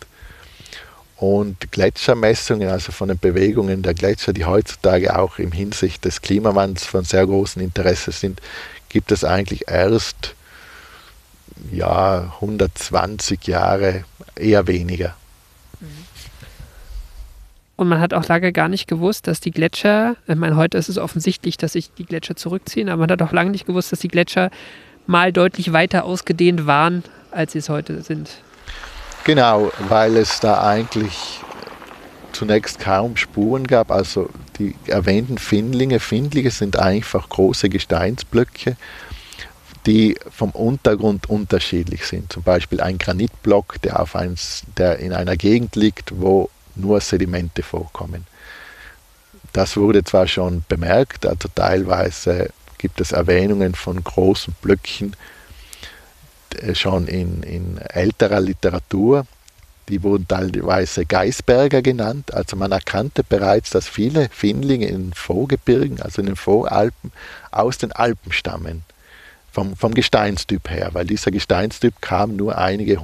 Und Gletschermessungen, also von den Bewegungen der Gletscher, die heutzutage auch im Hinsicht des Klimawandels von sehr großem Interesse sind, gibt es eigentlich erst ja, 120 Jahre eher weniger. Und man hat auch lange gar nicht gewusst, dass die Gletscher, ich meine, heute ist es offensichtlich, dass sich die Gletscher zurückziehen, aber man hat auch lange nicht gewusst, dass die Gletscher mal deutlich weiter ausgedehnt waren, als sie es heute sind. Genau, weil es da eigentlich zunächst kaum Spuren gab. Also die erwähnten Findlinge, Findlinge sind einfach große Gesteinsblöcke, die vom Untergrund unterschiedlich sind. Zum Beispiel ein Granitblock, der, auf eins, der in einer Gegend liegt, wo nur Sedimente vorkommen. Das wurde zwar schon bemerkt, also teilweise gibt es Erwähnungen von großen Blöcken äh, schon in, in älterer Literatur. Die wurden teilweise Geisberger genannt. Also man erkannte bereits, dass viele Findlinge in den Vorgebirgen, also in den Voralpen, aus den Alpen stammen vom, vom Gesteinstyp her, weil dieser Gesteinstyp kam nur einige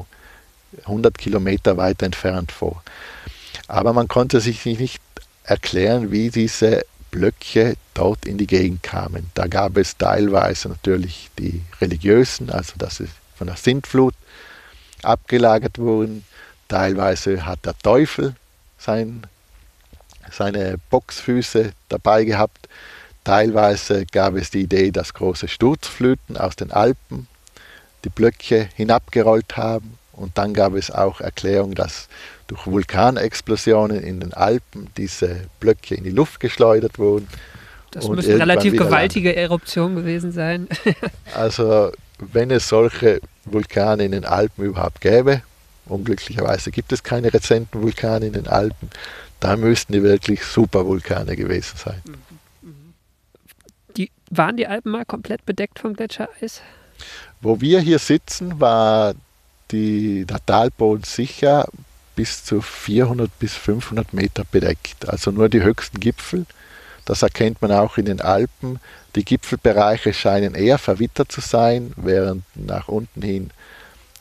hundert Kilometer weiter entfernt vor. Aber man konnte sich nicht erklären, wie diese Blöcke dort in die Gegend kamen. Da gab es teilweise natürlich die religiösen, also dass sie von der Sintflut abgelagert wurden. Teilweise hat der Teufel sein, seine Boxfüße dabei gehabt. Teilweise gab es die Idee, dass große Sturzfluten aus den Alpen die Blöcke hinabgerollt haben. Und dann gab es auch Erklärungen, dass durch Vulkanexplosionen in den Alpen diese Blöcke in die Luft geschleudert wurden. Das müsste eine relativ gewaltige landen. Eruption gewesen sein. [laughs] also wenn es solche Vulkane in den Alpen überhaupt gäbe, unglücklicherweise gibt es keine rezenten Vulkane in den Alpen, dann müssten die wirklich Supervulkane gewesen sein. Mhm waren die Alpen mal komplett bedeckt vom Gletschereis? Wo wir hier sitzen, war die, der Talboden sicher bis zu 400 bis 500 Meter bedeckt. Also nur die höchsten Gipfel. Das erkennt man auch in den Alpen. Die Gipfelbereiche scheinen eher verwittert zu sein, während nach unten hin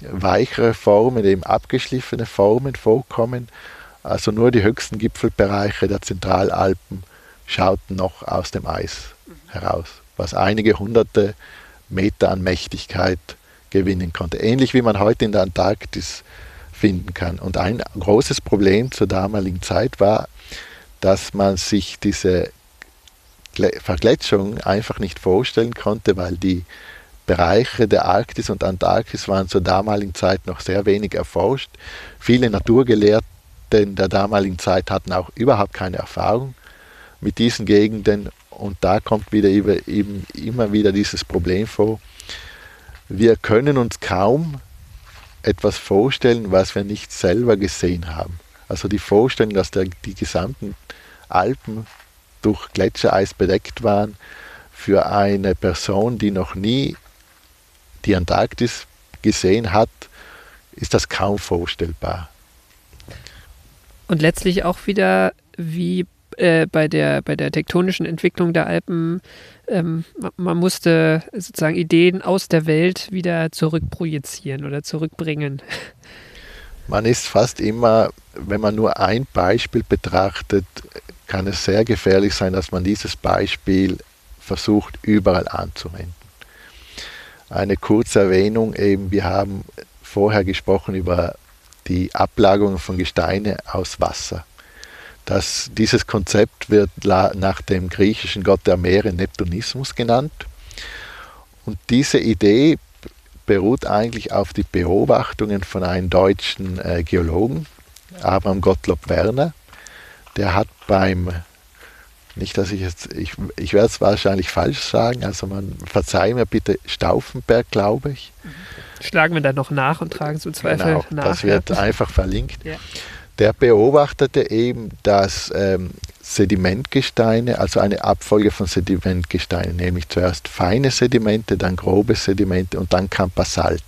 weichere Formen, eben abgeschliffene Formen vorkommen. Also nur die höchsten Gipfelbereiche der Zentralalpen schauten noch aus dem Eis heraus, was einige hunderte Meter an Mächtigkeit gewinnen konnte. Ähnlich wie man heute in der Antarktis finden kann. Und ein großes Problem zur damaligen Zeit war, dass man sich diese Vergletschung einfach nicht vorstellen konnte, weil die Bereiche der Arktis und Antarktis waren zur damaligen Zeit noch sehr wenig erforscht. Viele Naturgelehrten der damaligen Zeit hatten auch überhaupt keine Erfahrung mit diesen Gegenden und da kommt wieder eben immer wieder dieses Problem vor. Wir können uns kaum etwas vorstellen, was wir nicht selber gesehen haben. Also die Vorstellung, dass der, die gesamten Alpen durch Gletschereis bedeckt waren, für eine Person, die noch nie die Antarktis gesehen hat, ist das kaum vorstellbar. Und letztlich auch wieder wie äh, bei, der, bei der tektonischen Entwicklung der Alpen, ähm, man musste sozusagen Ideen aus der Welt wieder zurückprojizieren oder zurückbringen. [laughs] Man ist fast immer, wenn man nur ein Beispiel betrachtet, kann es sehr gefährlich sein, dass man dieses Beispiel versucht überall anzuwenden. Eine kurze Erwähnung eben, wir haben vorher gesprochen über die Ablagerung von Gesteine aus Wasser. Das, dieses Konzept wird nach dem griechischen Gott der Meere Neptunismus genannt. Und diese Idee beruht eigentlich auf die Beobachtungen von einem deutschen äh, Geologen, Abraham Gottlob Werner. Der hat beim, nicht dass ich jetzt, ich, ich werde es wahrscheinlich falsch sagen, also man verzeiht mir bitte, Stauffenberg, glaube ich. Schlagen wir dann noch nach und tragen es im Zweifel genau, nach. Das wird einfach verlinkt. Ja der beobachtete eben, dass ähm, Sedimentgesteine, also eine Abfolge von Sedimentgesteinen, nämlich zuerst feine Sedimente, dann grobe Sedimente und dann kam Basalt.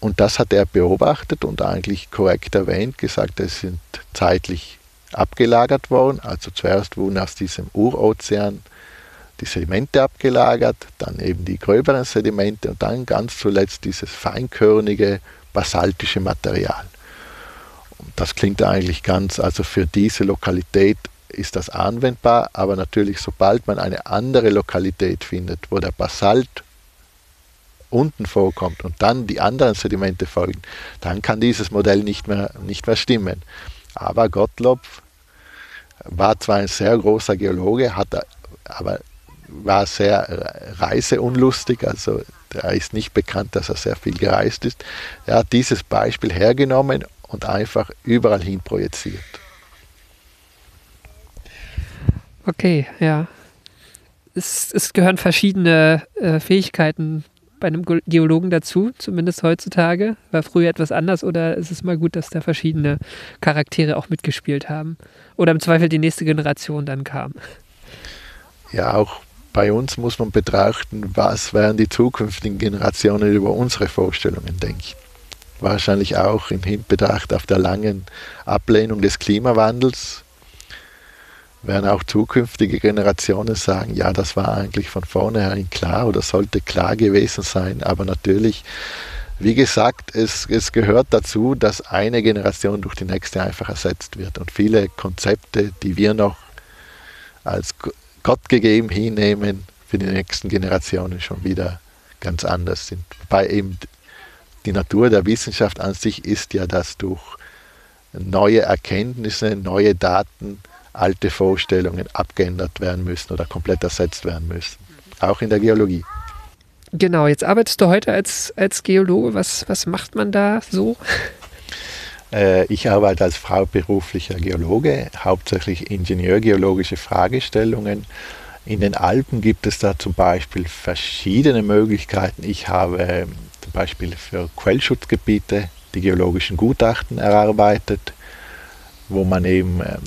Und das hat er beobachtet und eigentlich korrekt erwähnt, gesagt, es sind zeitlich abgelagert worden. Also zuerst wurden aus diesem Urozean die Sedimente abgelagert, dann eben die gröberen Sedimente und dann ganz zuletzt dieses feinkörnige basaltische Material. Das klingt eigentlich ganz, also für diese Lokalität ist das anwendbar, aber natürlich sobald man eine andere Lokalität findet, wo der Basalt unten vorkommt und dann die anderen Sedimente folgen, dann kann dieses Modell nicht mehr, nicht mehr stimmen. Aber Gottlob war zwar ein sehr großer Geologe, hat aber war sehr reiseunlustig, also er ist nicht bekannt, dass er sehr viel gereist ist. Er hat dieses Beispiel hergenommen und einfach überall hin projiziert. Okay, ja. Es, es gehören verschiedene äh, Fähigkeiten bei einem Geologen dazu, zumindest heutzutage. War früher etwas anders oder ist es mal gut, dass da verschiedene Charaktere auch mitgespielt haben? Oder im Zweifel die nächste Generation dann kam? Ja, auch bei uns muss man betrachten, was werden die zukünftigen Generationen über unsere Vorstellungen denken wahrscheinlich auch im Hinbetracht auf der langen Ablehnung des Klimawandels, werden auch zukünftige Generationen sagen, ja, das war eigentlich von vornherein klar oder sollte klar gewesen sein. Aber natürlich, wie gesagt, es, es gehört dazu, dass eine Generation durch die nächste einfach ersetzt wird. Und viele Konzepte, die wir noch als Gott gegeben hinnehmen, für die nächsten Generationen schon wieder ganz anders sind. Wobei eben die Natur der Wissenschaft an sich ist ja, dass durch neue Erkenntnisse, neue Daten, alte Vorstellungen abgeändert werden müssen oder komplett ersetzt werden müssen. Auch in der Geologie. Genau, jetzt arbeitest du heute als, als Geologe. Was, was macht man da so? Äh, ich arbeite als freiberuflicher Geologe, hauptsächlich ingenieurgeologische Fragestellungen. In den Alpen gibt es da zum Beispiel verschiedene Möglichkeiten. Ich habe zum Beispiel für Quellschutzgebiete die geologischen Gutachten erarbeitet, wo man eben ähm,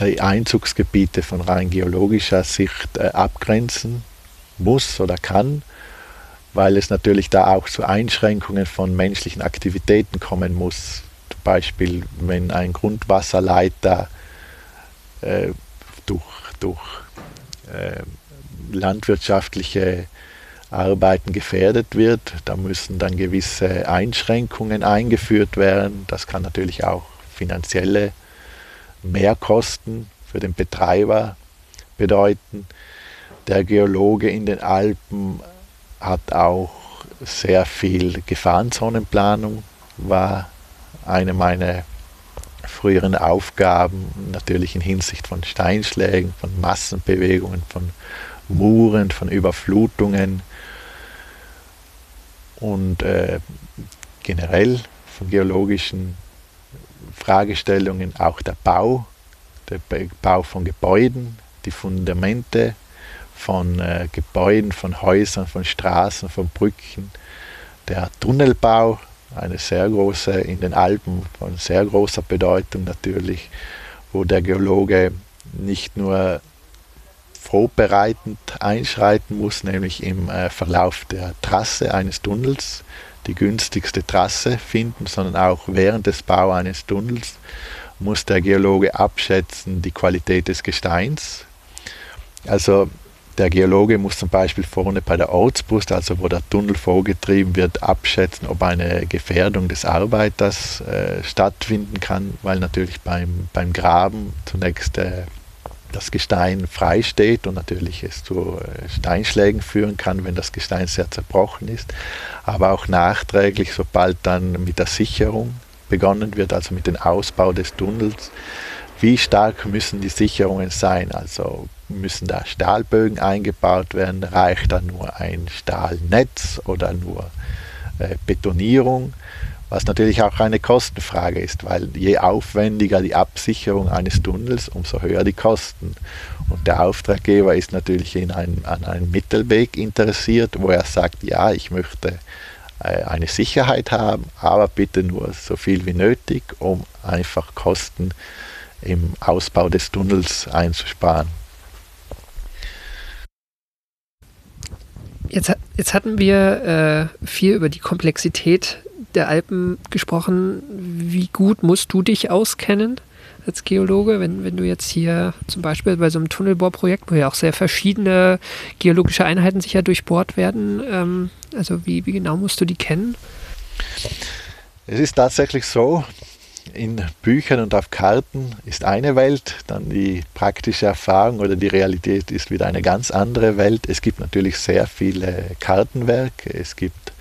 die Einzugsgebiete von rein geologischer Sicht äh, abgrenzen muss oder kann, weil es natürlich da auch zu Einschränkungen von menschlichen Aktivitäten kommen muss. Zum Beispiel, wenn ein Grundwasserleiter äh, durch, durch äh, landwirtschaftliche Arbeiten gefährdet wird, da müssen dann gewisse Einschränkungen eingeführt werden. Das kann natürlich auch finanzielle Mehrkosten für den Betreiber bedeuten. Der Geologe in den Alpen hat auch sehr viel Gefahrenzonenplanung, war eine meiner früheren Aufgaben, natürlich in Hinsicht von Steinschlägen, von Massenbewegungen, von Muren, von Überflutungen und äh, generell von geologischen Fragestellungen auch der Bau, der Bau von Gebäuden, die Fundamente von äh, Gebäuden, von Häusern, von Straßen, von Brücken, der Tunnelbau, eine sehr große in den Alpen, von sehr großer Bedeutung natürlich, wo der Geologe nicht nur vorbereitend einschreiten muss, nämlich im äh, Verlauf der Trasse eines Tunnels die günstigste Trasse finden, sondern auch während des Bau eines Tunnels muss der Geologe abschätzen die Qualität des Gesteins. Also der Geologe muss zum Beispiel vorne bei der Ortsbrust, also wo der Tunnel vorgetrieben wird, abschätzen, ob eine Gefährdung des Arbeiters äh, stattfinden kann, weil natürlich beim, beim Graben zunächst äh, das Gestein frei steht und natürlich es zu äh, Steinschlägen führen kann, wenn das Gestein sehr zerbrochen ist, aber auch nachträglich, sobald dann mit der Sicherung begonnen wird, also mit dem Ausbau des Tunnels, wie stark müssen die Sicherungen sein? Also müssen da Stahlbögen eingebaut werden? Reicht da nur ein Stahlnetz oder nur äh, Betonierung? Was natürlich auch eine Kostenfrage ist, weil je aufwendiger die Absicherung eines Tunnels, umso höher die Kosten. Und der Auftraggeber ist natürlich in einem, an einem Mittelweg interessiert, wo er sagt, ja, ich möchte äh, eine Sicherheit haben, aber bitte nur so viel wie nötig, um einfach Kosten im Ausbau des Tunnels einzusparen. Jetzt, jetzt hatten wir äh, viel über die Komplexität der Alpen gesprochen. Wie gut musst du dich auskennen als Geologe, wenn, wenn du jetzt hier zum Beispiel bei so einem Tunnelbohrprojekt, wo ja auch sehr verschiedene geologische Einheiten sicher durchbohrt werden, ähm, also wie, wie genau musst du die kennen? Es ist tatsächlich so, in Büchern und auf Karten ist eine Welt, dann die praktische Erfahrung oder die Realität ist wieder eine ganz andere Welt. Es gibt natürlich sehr viele Kartenwerke, es gibt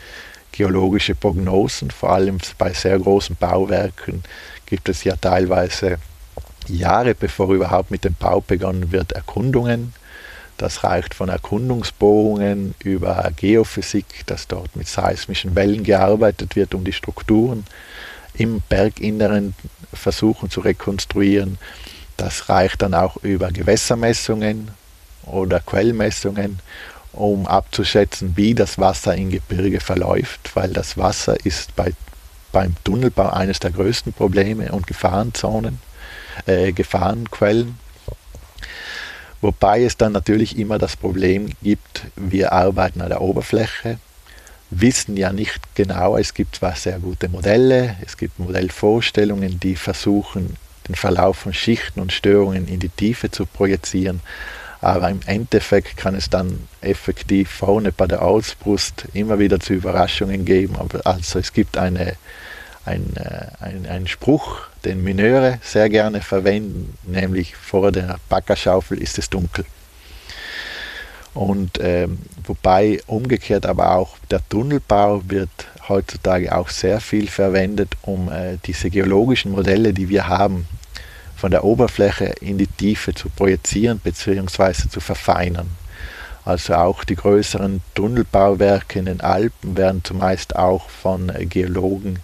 geologische Prognosen, vor allem bei sehr großen Bauwerken gibt es ja teilweise Jahre bevor überhaupt mit dem Bau begonnen wird, Erkundungen. Das reicht von Erkundungsbohrungen über Geophysik, dass dort mit seismischen Wellen gearbeitet wird, um die Strukturen im Berginneren versuchen zu rekonstruieren. Das reicht dann auch über Gewässermessungen oder Quellmessungen, um abzuschätzen, wie das Wasser im Gebirge verläuft, weil das Wasser ist bei, beim Tunnelbau eines der größten Probleme und Gefahrenzonen, äh, Gefahrenquellen. Wobei es dann natürlich immer das Problem gibt, wir arbeiten an der Oberfläche, wissen ja nicht genau, es gibt zwar sehr gute Modelle, es gibt Modellvorstellungen, die versuchen, den Verlauf von Schichten und Störungen in die Tiefe zu projizieren, aber im Endeffekt kann es dann effektiv vorne bei der Ausbrust immer wieder zu Überraschungen geben. Also es gibt eine, ein, äh, ein, einen Spruch, den Mineure sehr gerne verwenden, nämlich vor der Backerschaufel ist es dunkel. Und ähm, wobei umgekehrt aber auch der Tunnelbau wird heutzutage auch sehr viel verwendet, um äh, diese geologischen Modelle, die wir haben, von der Oberfläche in die Tiefe zu projizieren bzw. zu verfeinern. Also auch die größeren Tunnelbauwerke in den Alpen werden zumeist auch von Geologen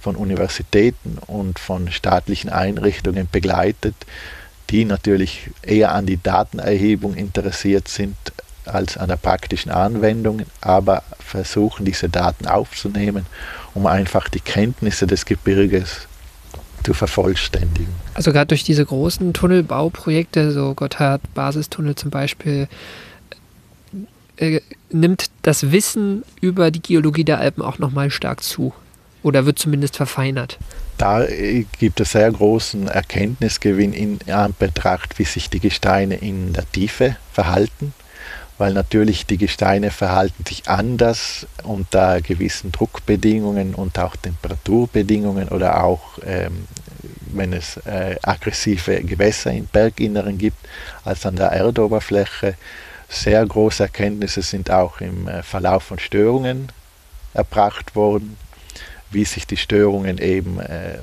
von Universitäten und von staatlichen Einrichtungen begleitet, die natürlich eher an die Datenerhebung interessiert sind als an der praktischen Anwendung, aber versuchen diese Daten aufzunehmen, um einfach die Kenntnisse des Gebirges zu vervollständigen. Also gerade durch diese großen Tunnelbauprojekte, so Gotthard-Basistunnel zum Beispiel, äh, nimmt das Wissen über die Geologie der Alpen auch nochmal stark zu oder wird zumindest verfeinert. Da äh, gibt es sehr großen Erkenntnisgewinn in Anbetracht, wie sich die Gesteine in der Tiefe verhalten, weil natürlich die Gesteine verhalten sich anders unter gewissen Druckbedingungen und auch Temperaturbedingungen oder auch ähm, wenn es äh, aggressive Gewässer im Berginneren gibt, als an der Erdoberfläche. Sehr große Erkenntnisse sind auch im äh, Verlauf von Störungen erbracht worden wie sich die Störungen eben äh,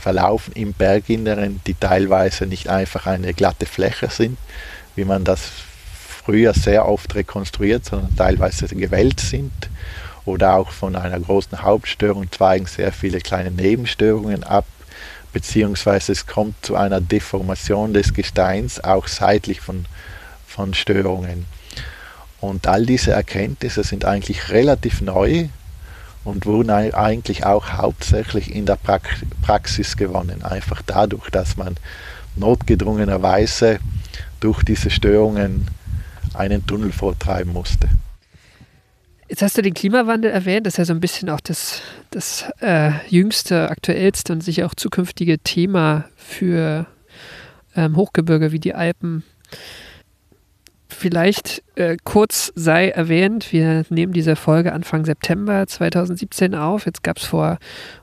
verlaufen im Berginneren, die teilweise nicht einfach eine glatte Fläche sind, wie man das früher sehr oft rekonstruiert, sondern teilweise gewellt sind oder auch von einer großen Hauptstörung zweigen sehr viele kleine Nebenstörungen ab, beziehungsweise es kommt zu einer Deformation des Gesteins auch seitlich von, von Störungen. Und all diese Erkenntnisse sind eigentlich relativ neu, und wurden eigentlich auch hauptsächlich in der Praxis gewonnen. Einfach dadurch, dass man notgedrungenerweise durch diese Störungen einen Tunnel vortreiben musste. Jetzt hast du den Klimawandel erwähnt, das ist ja so ein bisschen auch das, das äh, jüngste, aktuellste und sicher auch zukünftige Thema für ähm, Hochgebirge wie die Alpen. Vielleicht äh, kurz sei erwähnt, wir nehmen diese Folge Anfang September 2017 auf. Jetzt gab es vor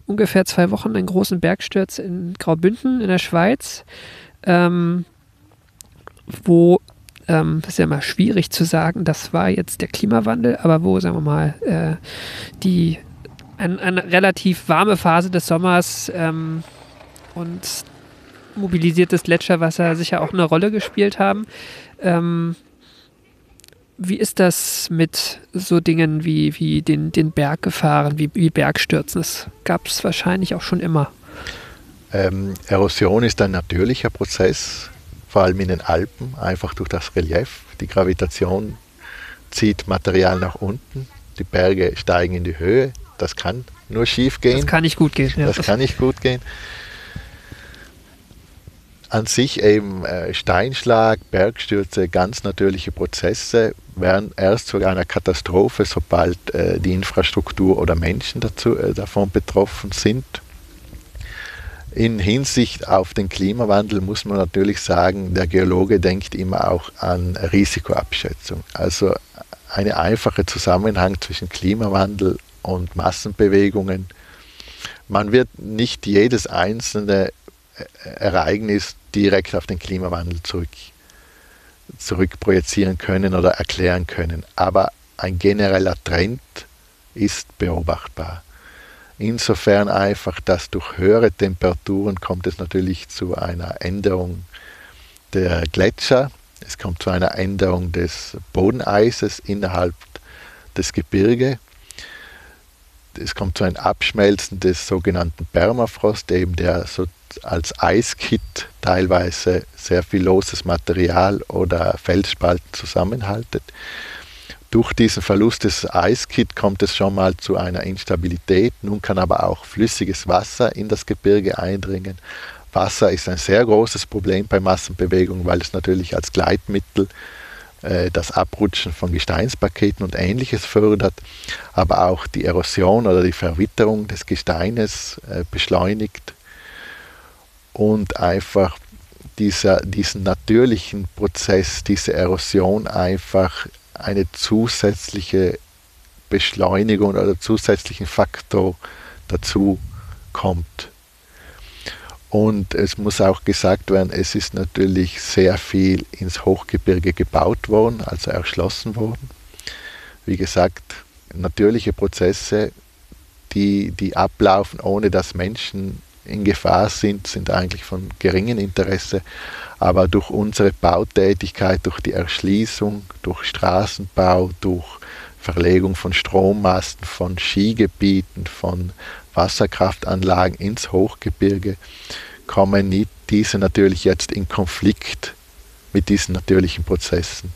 ungefähr zwei Wochen einen großen Bergsturz in Graubünden in der Schweiz, ähm, wo, ähm, ist ja immer schwierig zu sagen, das war jetzt der Klimawandel, aber wo, sagen wir mal, äh, die ein, eine relativ warme Phase des Sommers ähm, und mobilisiertes Gletscherwasser sicher auch eine Rolle gespielt haben. Ähm, wie ist das mit so Dingen wie, wie den, den Berg gefahren, wie, wie Bergstürzen? Das gab es wahrscheinlich auch schon immer. Ähm, Erosion ist ein natürlicher Prozess, vor allem in den Alpen, einfach durch das Relief. Die Gravitation zieht Material nach unten, die Berge steigen in die Höhe. Das kann nur schief gehen. Das kann nicht gut gehen. Ja. Das kann nicht gut gehen an sich eben äh, Steinschlag, Bergstürze, ganz natürliche Prozesse werden erst zu einer Katastrophe, sobald äh, die Infrastruktur oder Menschen dazu, äh, davon betroffen sind. In Hinsicht auf den Klimawandel muss man natürlich sagen, der Geologe denkt immer auch an Risikoabschätzung. Also ein einfacher Zusammenhang zwischen Klimawandel und Massenbewegungen. Man wird nicht jedes einzelne Ereignis direkt auf den Klimawandel zurück, zurückprojizieren können oder erklären können. Aber ein genereller Trend ist beobachtbar. Insofern einfach, dass durch höhere Temperaturen kommt es natürlich zu einer Änderung der Gletscher, es kommt zu einer Änderung des Bodeneises innerhalb des Gebirges es kommt zu einem Abschmelzen des sogenannten Permafrost, eben der so als Eiskit teilweise sehr viel loses Material oder Felsspalten zusammenhaltet. Durch diesen Verlust des Eiskit kommt es schon mal zu einer Instabilität. Nun kann aber auch flüssiges Wasser in das Gebirge eindringen. Wasser ist ein sehr großes Problem bei Massenbewegungen, weil es natürlich als Gleitmittel äh, das Abrutschen von Gesteinspaketen und ähnliches fördert, aber auch die Erosion oder die Verwitterung des Gesteines äh, beschleunigt und einfach dieser, diesen natürlichen Prozess, diese Erosion einfach eine zusätzliche Beschleunigung oder zusätzlichen Faktor dazu kommt. Und es muss auch gesagt werden, es ist natürlich sehr viel ins Hochgebirge gebaut worden, also erschlossen worden. Wie gesagt, natürliche Prozesse, die, die ablaufen, ohne dass Menschen in Gefahr sind, sind eigentlich von geringem Interesse. Aber durch unsere Bautätigkeit, durch die Erschließung, durch Straßenbau, durch Verlegung von Strommasten, von Skigebieten, von Wasserkraftanlagen ins Hochgebirge, kommen diese natürlich jetzt in Konflikt mit diesen natürlichen Prozessen.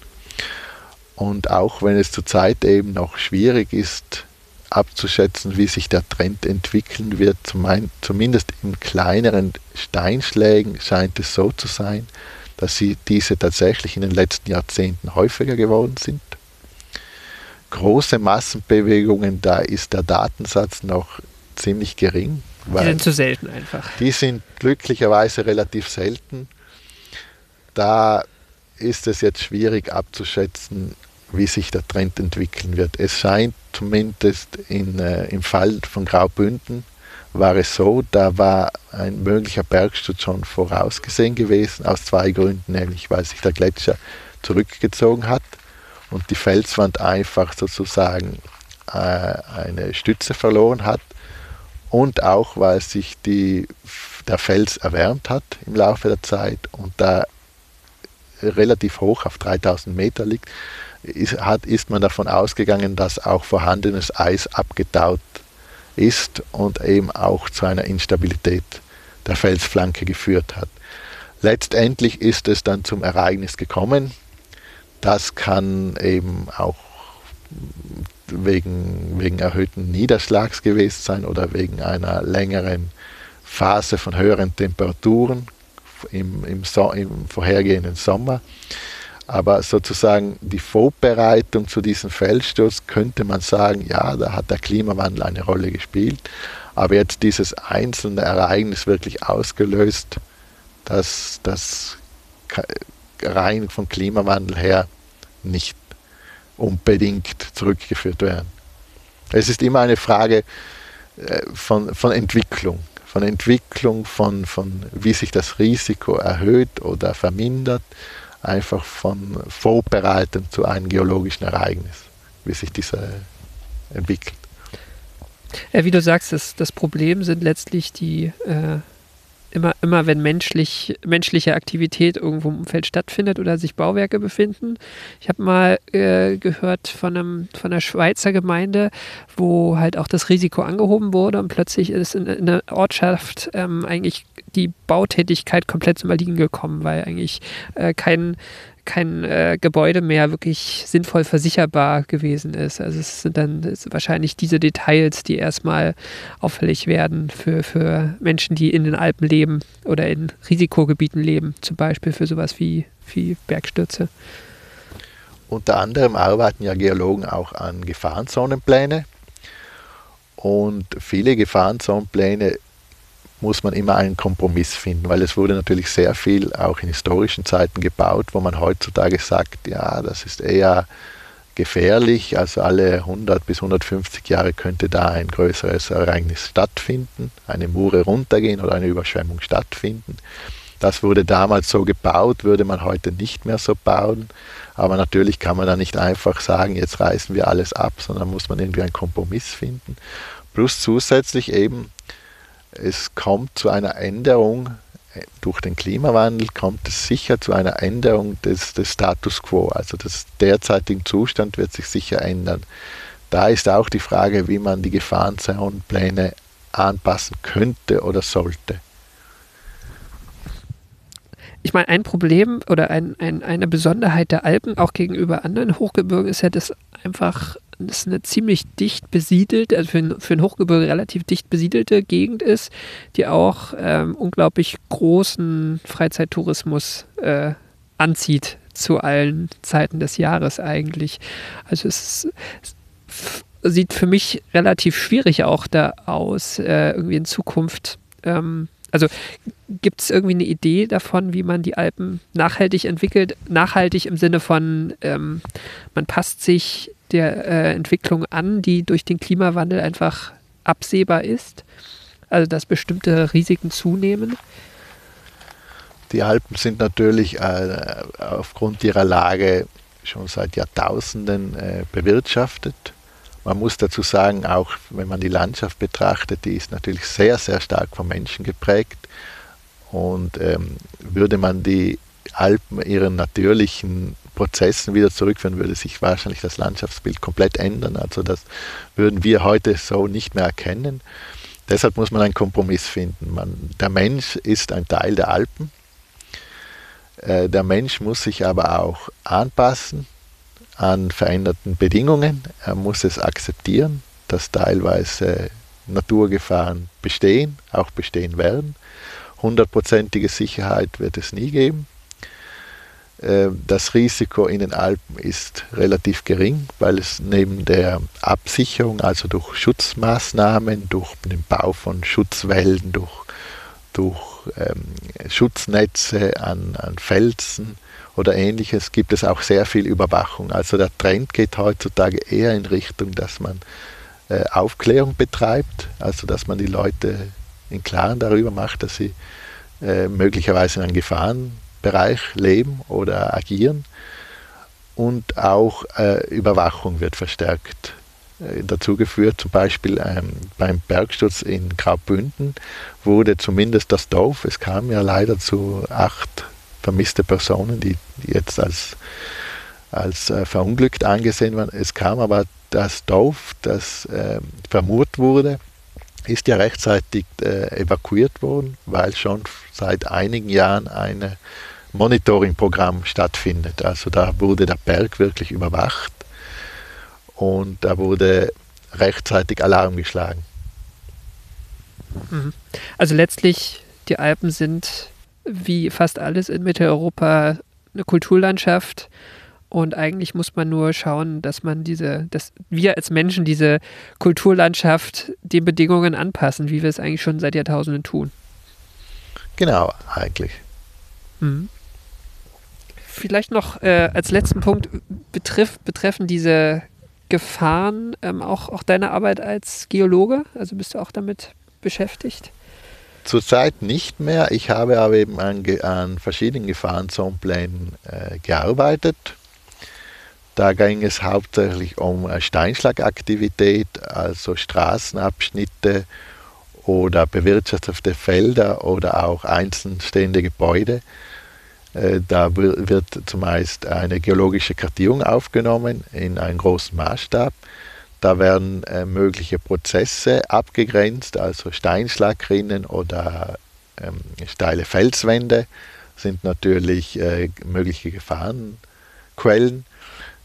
Und auch wenn es zurzeit eben noch schwierig ist, abzuschätzen, wie sich der Trend entwickeln wird. Zumindest in kleineren Steinschlägen scheint es so zu sein, dass sie diese tatsächlich in den letzten Jahrzehnten häufiger geworden sind. Große Massenbewegungen, da ist der Datensatz noch ziemlich gering. die sind zu selten einfach. Die sind glücklicherweise relativ selten. Da ist es jetzt schwierig abzuschätzen, wie sich der Trend entwickeln wird. Es scheint zumindest in, äh, im Fall von Graubünden war es so, da war ein möglicher Bergsturz schon vorausgesehen gewesen, aus zwei Gründen, nämlich weil sich der Gletscher zurückgezogen hat und die Felswand einfach sozusagen äh, eine Stütze verloren hat und auch weil sich die, der Fels erwärmt hat im Laufe der Zeit und da relativ hoch auf 3000 Meter liegt, ist, hat, ist man davon ausgegangen, dass auch vorhandenes Eis abgetaut ist und eben auch zu einer Instabilität der Felsflanke geführt hat. Letztendlich ist es dann zum Ereignis gekommen. Das kann eben auch wegen, wegen erhöhten Niederschlags gewesen sein oder wegen einer längeren Phase von höheren Temperaturen im, im, so im vorhergehenden Sommer. Aber sozusagen die Vorbereitung zu diesem Feldsturz könnte man sagen, ja, da hat der Klimawandel eine Rolle gespielt. Aber jetzt dieses einzelne Ereignis wirklich ausgelöst, dass das rein vom Klimawandel her nicht unbedingt zurückgeführt werden. Es ist immer eine Frage äh, von, von Entwicklung, von Entwicklung, von, von wie sich das Risiko erhöht oder vermindert einfach von Vorbereitung zu einem geologischen Ereignis, wie sich dieser entwickelt. Ja, wie du sagst, das, das Problem sind letztlich die, äh, immer, immer wenn menschlich, menschliche Aktivität irgendwo im Umfeld stattfindet oder sich Bauwerke befinden. Ich habe mal äh, gehört von, einem, von einer Schweizer Gemeinde, wo halt auch das Risiko angehoben wurde und plötzlich ist in, in der Ortschaft ähm, eigentlich die Bautätigkeit komplett zum Erliegen gekommen, weil eigentlich äh, kein kein äh, Gebäude mehr wirklich sinnvoll versicherbar gewesen ist. Also es sind dann wahrscheinlich diese Details, die erstmal auffällig werden für, für Menschen, die in den Alpen leben oder in Risikogebieten leben, zum Beispiel für sowas wie, wie Bergstürze. Unter anderem arbeiten ja Geologen auch an Gefahrenzonenpläne und viele Gefahrenzonenpläne muss man immer einen Kompromiss finden, weil es wurde natürlich sehr viel auch in historischen Zeiten gebaut, wo man heutzutage sagt, ja, das ist eher gefährlich, also alle 100 bis 150 Jahre könnte da ein größeres Ereignis stattfinden, eine Mure runtergehen oder eine Überschwemmung stattfinden. Das wurde damals so gebaut, würde man heute nicht mehr so bauen. Aber natürlich kann man da nicht einfach sagen, jetzt reißen wir alles ab, sondern muss man irgendwie einen Kompromiss finden. Plus zusätzlich eben es kommt zu einer Änderung durch den Klimawandel kommt es sicher zu einer Änderung des, des, Status quo. Also des derzeitigen Zustand wird sich sicher ändern. Da ist auch die Frage, wie man die Gefahrenzonenpläne anpassen könnte oder sollte. Ich meine, ein Problem oder ein, ein, eine Besonderheit der Alpen auch gegenüber anderen Hochgebirgen ist ja, dass einfach ist eine ziemlich dicht besiedelte, also für ein, für ein Hochgebirge relativ dicht besiedelte Gegend ist, die auch ähm, unglaublich großen Freizeittourismus äh, anzieht zu allen Zeiten des Jahres eigentlich. Also es, es sieht für mich relativ schwierig auch da aus, äh, irgendwie in Zukunft. Ähm, also gibt es irgendwie eine Idee davon, wie man die Alpen nachhaltig entwickelt? Nachhaltig im Sinne von, ähm, man passt sich der äh, Entwicklung an, die durch den Klimawandel einfach absehbar ist? Also dass bestimmte Risiken zunehmen? Die Alpen sind natürlich äh, aufgrund ihrer Lage schon seit Jahrtausenden äh, bewirtschaftet. Man muss dazu sagen, auch wenn man die Landschaft betrachtet, die ist natürlich sehr, sehr stark vom Menschen geprägt. Und ähm, würde man die Alpen ihren natürlichen Prozessen wieder zurückführen, würde sich wahrscheinlich das Landschaftsbild komplett ändern. Also das würden wir heute so nicht mehr erkennen. Deshalb muss man einen Kompromiss finden. Man, der Mensch ist ein Teil der Alpen. Äh, der Mensch muss sich aber auch anpassen an veränderten Bedingungen. Er muss es akzeptieren, dass teilweise Naturgefahren bestehen, auch bestehen werden. Hundertprozentige Sicherheit wird es nie geben. Äh, das Risiko in den Alpen ist relativ gering, weil es neben der Absicherung, also durch Schutzmaßnahmen, durch den Bau von Schutzwälden, durch, durch ähm, Schutznetze an, an Felsen oder ähnliches, gibt es auch sehr viel Überwachung. Also der Trend geht heutzutage eher in Richtung, dass man äh, Aufklärung betreibt, also dass man die Leute in Klaren darüber macht, dass sie äh, möglicherweise in einem Gefahrenbereich leben oder agieren. Und auch äh, Überwachung wird verstärkt äh, dazu geführt. Zum Beispiel ähm, beim Bergsturz in Graubünden wurde zumindest das Dorf, es kam ja leider zu acht vermisste Personen, die, jetzt als, als äh, verunglückt angesehen waren. Es kam aber das Dorf, das äh, vermurt wurde, ist ja rechtzeitig äh, evakuiert worden, weil schon seit einigen Jahren ein Monitoring-Programm stattfindet. Also da wurde der Berg wirklich überwacht und da wurde rechtzeitig Alarm geschlagen. Mhm. Also letztlich, die Alpen sind wie fast alles in Mitteleuropa eine Kulturlandschaft. Und eigentlich muss man nur schauen, dass man diese, dass wir als Menschen diese Kulturlandschaft den Bedingungen anpassen, wie wir es eigentlich schon seit Jahrtausenden tun. Genau, eigentlich. Mhm. Vielleicht noch äh, als letzten Punkt betrifft, betreffen diese Gefahren ähm, auch, auch deine Arbeit als Geologe? Also bist du auch damit beschäftigt? Zurzeit nicht mehr. Ich habe aber eben an, an verschiedenen Gefahrenzonenplänen äh, gearbeitet. Da ging es hauptsächlich um äh, Steinschlagaktivität, also Straßenabschnitte oder bewirtschaftete Felder oder auch einzeln stehende Gebäude. Äh, da wird zumeist eine geologische Kartierung aufgenommen in einem großen Maßstab. Da werden äh, mögliche Prozesse abgegrenzt, also Steinschlagrinnen oder ähm, steile Felswände sind natürlich äh, mögliche Gefahrenquellen.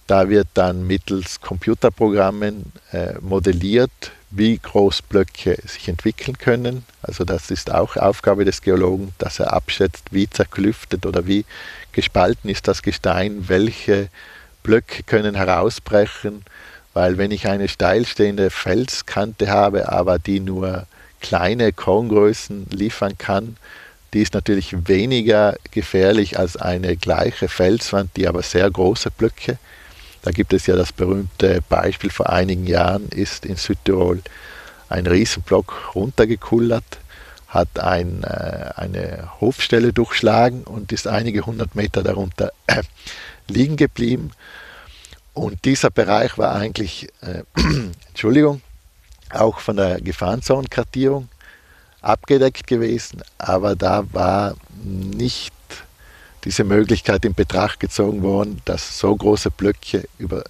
Da wird dann mittels Computerprogrammen äh, modelliert, wie groß Blöcke sich entwickeln können. Also das ist auch Aufgabe des Geologen, dass er abschätzt, wie zerklüftet oder wie gespalten ist das Gestein, welche Blöcke können herausbrechen weil wenn ich eine steilstehende Felskante habe, aber die nur kleine Korngrößen liefern kann, die ist natürlich weniger gefährlich als eine gleiche Felswand, die aber sehr große Blöcke. Da gibt es ja das berühmte Beispiel vor einigen Jahren, ist in Südtirol ein Riesenblock runtergekullert, hat ein, äh, eine Hofstelle durchschlagen und ist einige hundert Meter darunter äh, liegen geblieben. Und dieser Bereich war eigentlich, äh, [clears throat] Entschuldigung, auch von der Gefahrenzonenkartierung abgedeckt gewesen, aber da war nicht diese Möglichkeit in Betracht gezogen worden, dass so große Blöcke über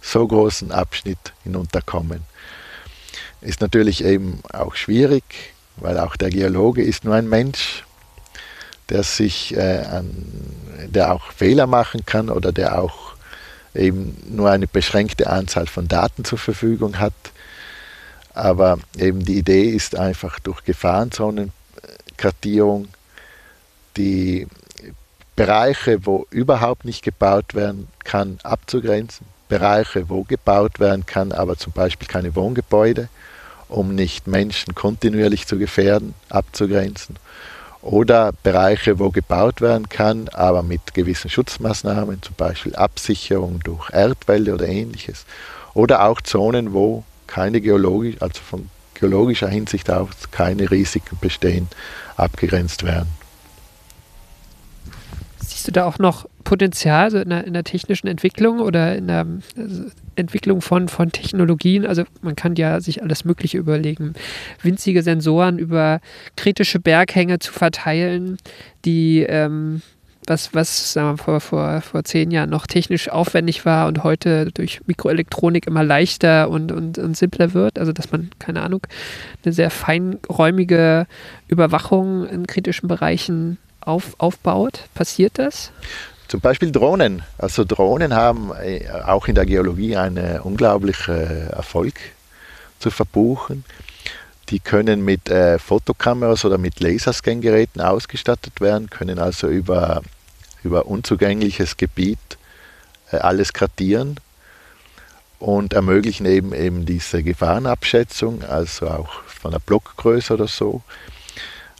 so großen Abschnitt hinunterkommen. Ist natürlich eben auch schwierig, weil auch der Geologe ist nur ein Mensch, der sich äh, an, der auch Fehler machen kann oder der auch eben nur eine beschränkte Anzahl von Daten zur Verfügung hat. Aber eben die Idee ist einfach durch Gefahrenzonenkartierung die Bereiche, wo überhaupt nicht gebaut werden kann, abzugrenzen. Bereiche, wo gebaut werden kann, aber zum Beispiel keine Wohngebäude, um nicht Menschen kontinuierlich zu gefährden, abzugrenzen oder Bereiche, wo gebaut werden kann, aber mit gewissen Schutzmaßnahmen, zum Beispiel Absicherung durch Erdwälder oder ähnliches. Oder auch Zonen, wo keine geologisch, also von geologischer Hinsicht aus keine Risiken bestehen, abgegrenzt werden. Siehst du da auch noch Potenzial also in, der, in der technischen Entwicklung oder in der also Entwicklung von, von Technologien? Also man kann ja sich alles Mögliche überlegen. Winzige Sensoren über kritische Berghänge zu verteilen, die ähm, was, was sagen wir, vor, vor, vor zehn Jahren noch technisch aufwendig war und heute durch Mikroelektronik immer leichter und, und, und simpler wird. Also dass man, keine Ahnung, eine sehr feinräumige Überwachung in kritischen Bereichen auf, aufbaut? Passiert das? Zum Beispiel Drohnen. Also Drohnen haben äh, auch in der Geologie einen unglaublichen Erfolg zu verbuchen. Die können mit äh, Fotokameras oder mit Laserscan-Geräten ausgestattet werden, können also über, über unzugängliches Gebiet äh, alles kartieren und ermöglichen eben, eben diese Gefahrenabschätzung, also auch von der Blockgröße oder so.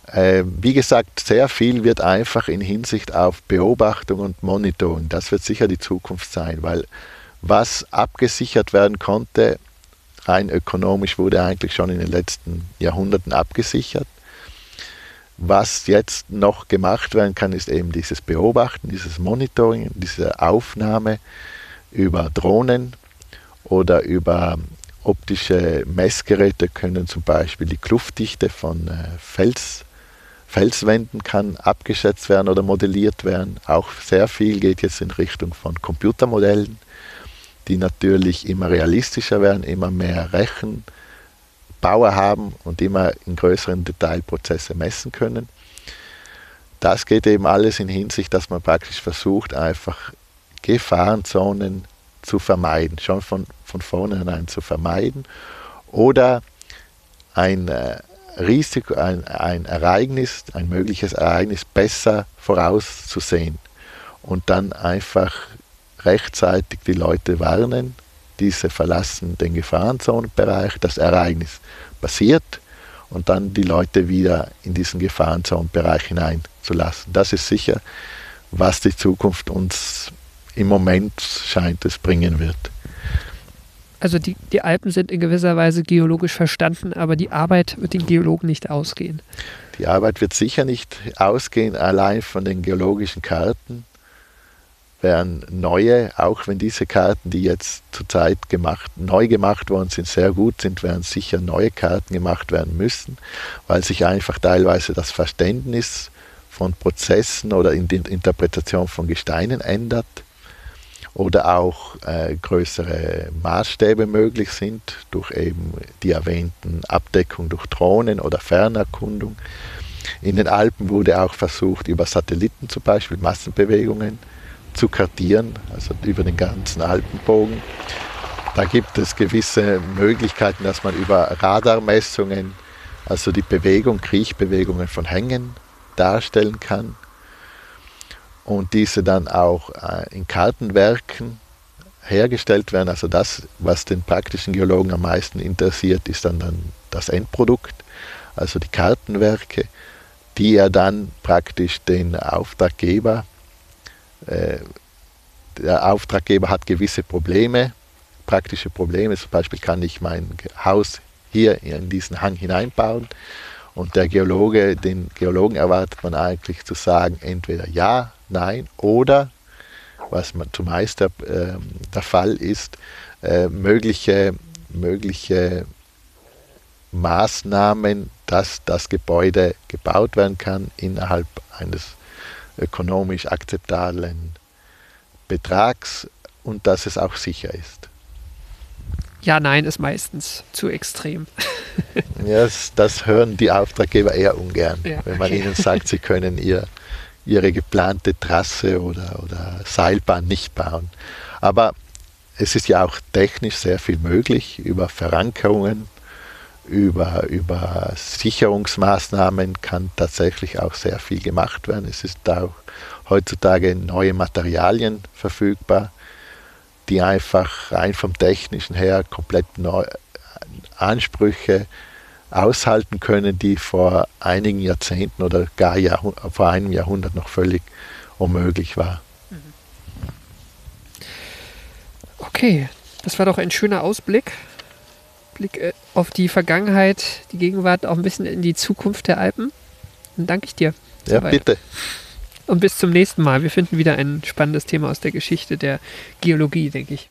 Äh, wie gesagt, sehr viel wird einfach in Hinsicht auf Beobachtung und Monitoring. Das wird sicher die Zukunft sein, weil was abgesichert werden konnte, rein ökonomisch wurde eigentlich schon in den letzten Jahrhunderten abgesichert. Was jetzt noch gemacht werden kann, ist eben dieses Beobachten, dieses Monitoring, diese Aufnahme über Drohnen oder über optische Messgeräte können zum Beispiel die Kluftdichte von äh, Fels, Felswänden kann abgeschätzt werden oder modelliert werden. Auch sehr viel geht jetzt in Richtung von Computermodellen die natürlich immer realistischer werden, immer mehr Rechenbauer haben und immer in größeren Detailprozesse messen können. Das geht eben alles in Hinsicht, dass man praktisch versucht, einfach Gefahrenzonen zu vermeiden, schon von, von vornherein zu vermeiden oder ein äh, Risiko, ein, ein Ereignis, ein mögliches Ereignis besser vorauszusehen und dann einfach rechtzeitig die Leute warnen, diese verlassen den Gefahrenzonenbereich, das Ereignis passiert und dann die Leute wieder in diesen Gefahrenzonenbereich hineinzulassen. Das ist sicher, was die Zukunft uns im Moment scheint es bringen wird. Also die, die Alpen sind in gewisser Weise geologisch verstanden, aber die Arbeit wird den Geologen nicht ausgehen. Die Arbeit wird sicher nicht ausgehen, allein von den geologischen Karten werden neue, auch wenn diese Karten, die jetzt zurzeit gemacht, neu gemacht worden sind, sehr gut sind, werden sicher neue Karten gemacht werden müssen, weil sich einfach teilweise das Verständnis von Prozessen oder in der Interpretation von Gesteinen ändert oder auch äh, größere Maßstäbe möglich sind durch eben die erwähnten Abdeckung durch Drohnen oder Fernerkundung. In den Alpen wurde auch versucht, über Satelliten zum Beispiel Massenbewegungen zu kartieren, also über den ganzen Alpenbogen. Da gibt es gewisse Möglichkeiten, dass man über Radarmessungen, also die Bewegung, Kriechbewegungen von Hängen darstellen kann und diese dann auch äh, in Kartenwerken hergestellt werden. Also das, was den praktischen Geologen am meisten interessiert, ist dann, dann das Endprodukt, also die Kartenwerke, die er dann praktisch den Auftraggeber äh, der Auftraggeber hat gewisse Probleme, praktische Probleme. Zum Beispiel kann ich mein Haus hier in diesen Hang hineinbauen. Und der Geologe, den Geologen erwartet man eigentlich zu sagen, entweder ja, nein oder, was man zumeist der, äh, der Fall ist, äh, mögliche, mögliche Maßnahmen, dass das Gebäude gebaut werden kann innerhalb eines ökonomisch akzeptablen Betrags und dass es auch sicher ist. Ja, nein ist meistens zu extrem. [laughs] ja, das, hören die Auftraggeber eher ungern, ja, wenn man ihnen sagt, sie können ihr, ihre geplante Trasse oder, oder Seilbahn nicht bauen. Aber es ist ja auch technisch sehr viel möglich über Verankerungen über, über Sicherungsmaßnahmen kann tatsächlich auch sehr viel gemacht werden. Es ist auch heutzutage neue Materialien verfügbar, die einfach rein vom technischen her komplett neue Ansprüche aushalten können, die vor einigen Jahrzehnten oder gar Jahrhund vor einem Jahrhundert noch völlig unmöglich war. Okay, das war doch ein schöner Ausblick. Blick äh, auf die Vergangenheit, die Gegenwart, auch ein bisschen in die Zukunft der Alpen. Dann danke ich dir. Ja, soweit. bitte. Und bis zum nächsten Mal. Wir finden wieder ein spannendes Thema aus der Geschichte der Geologie, denke ich.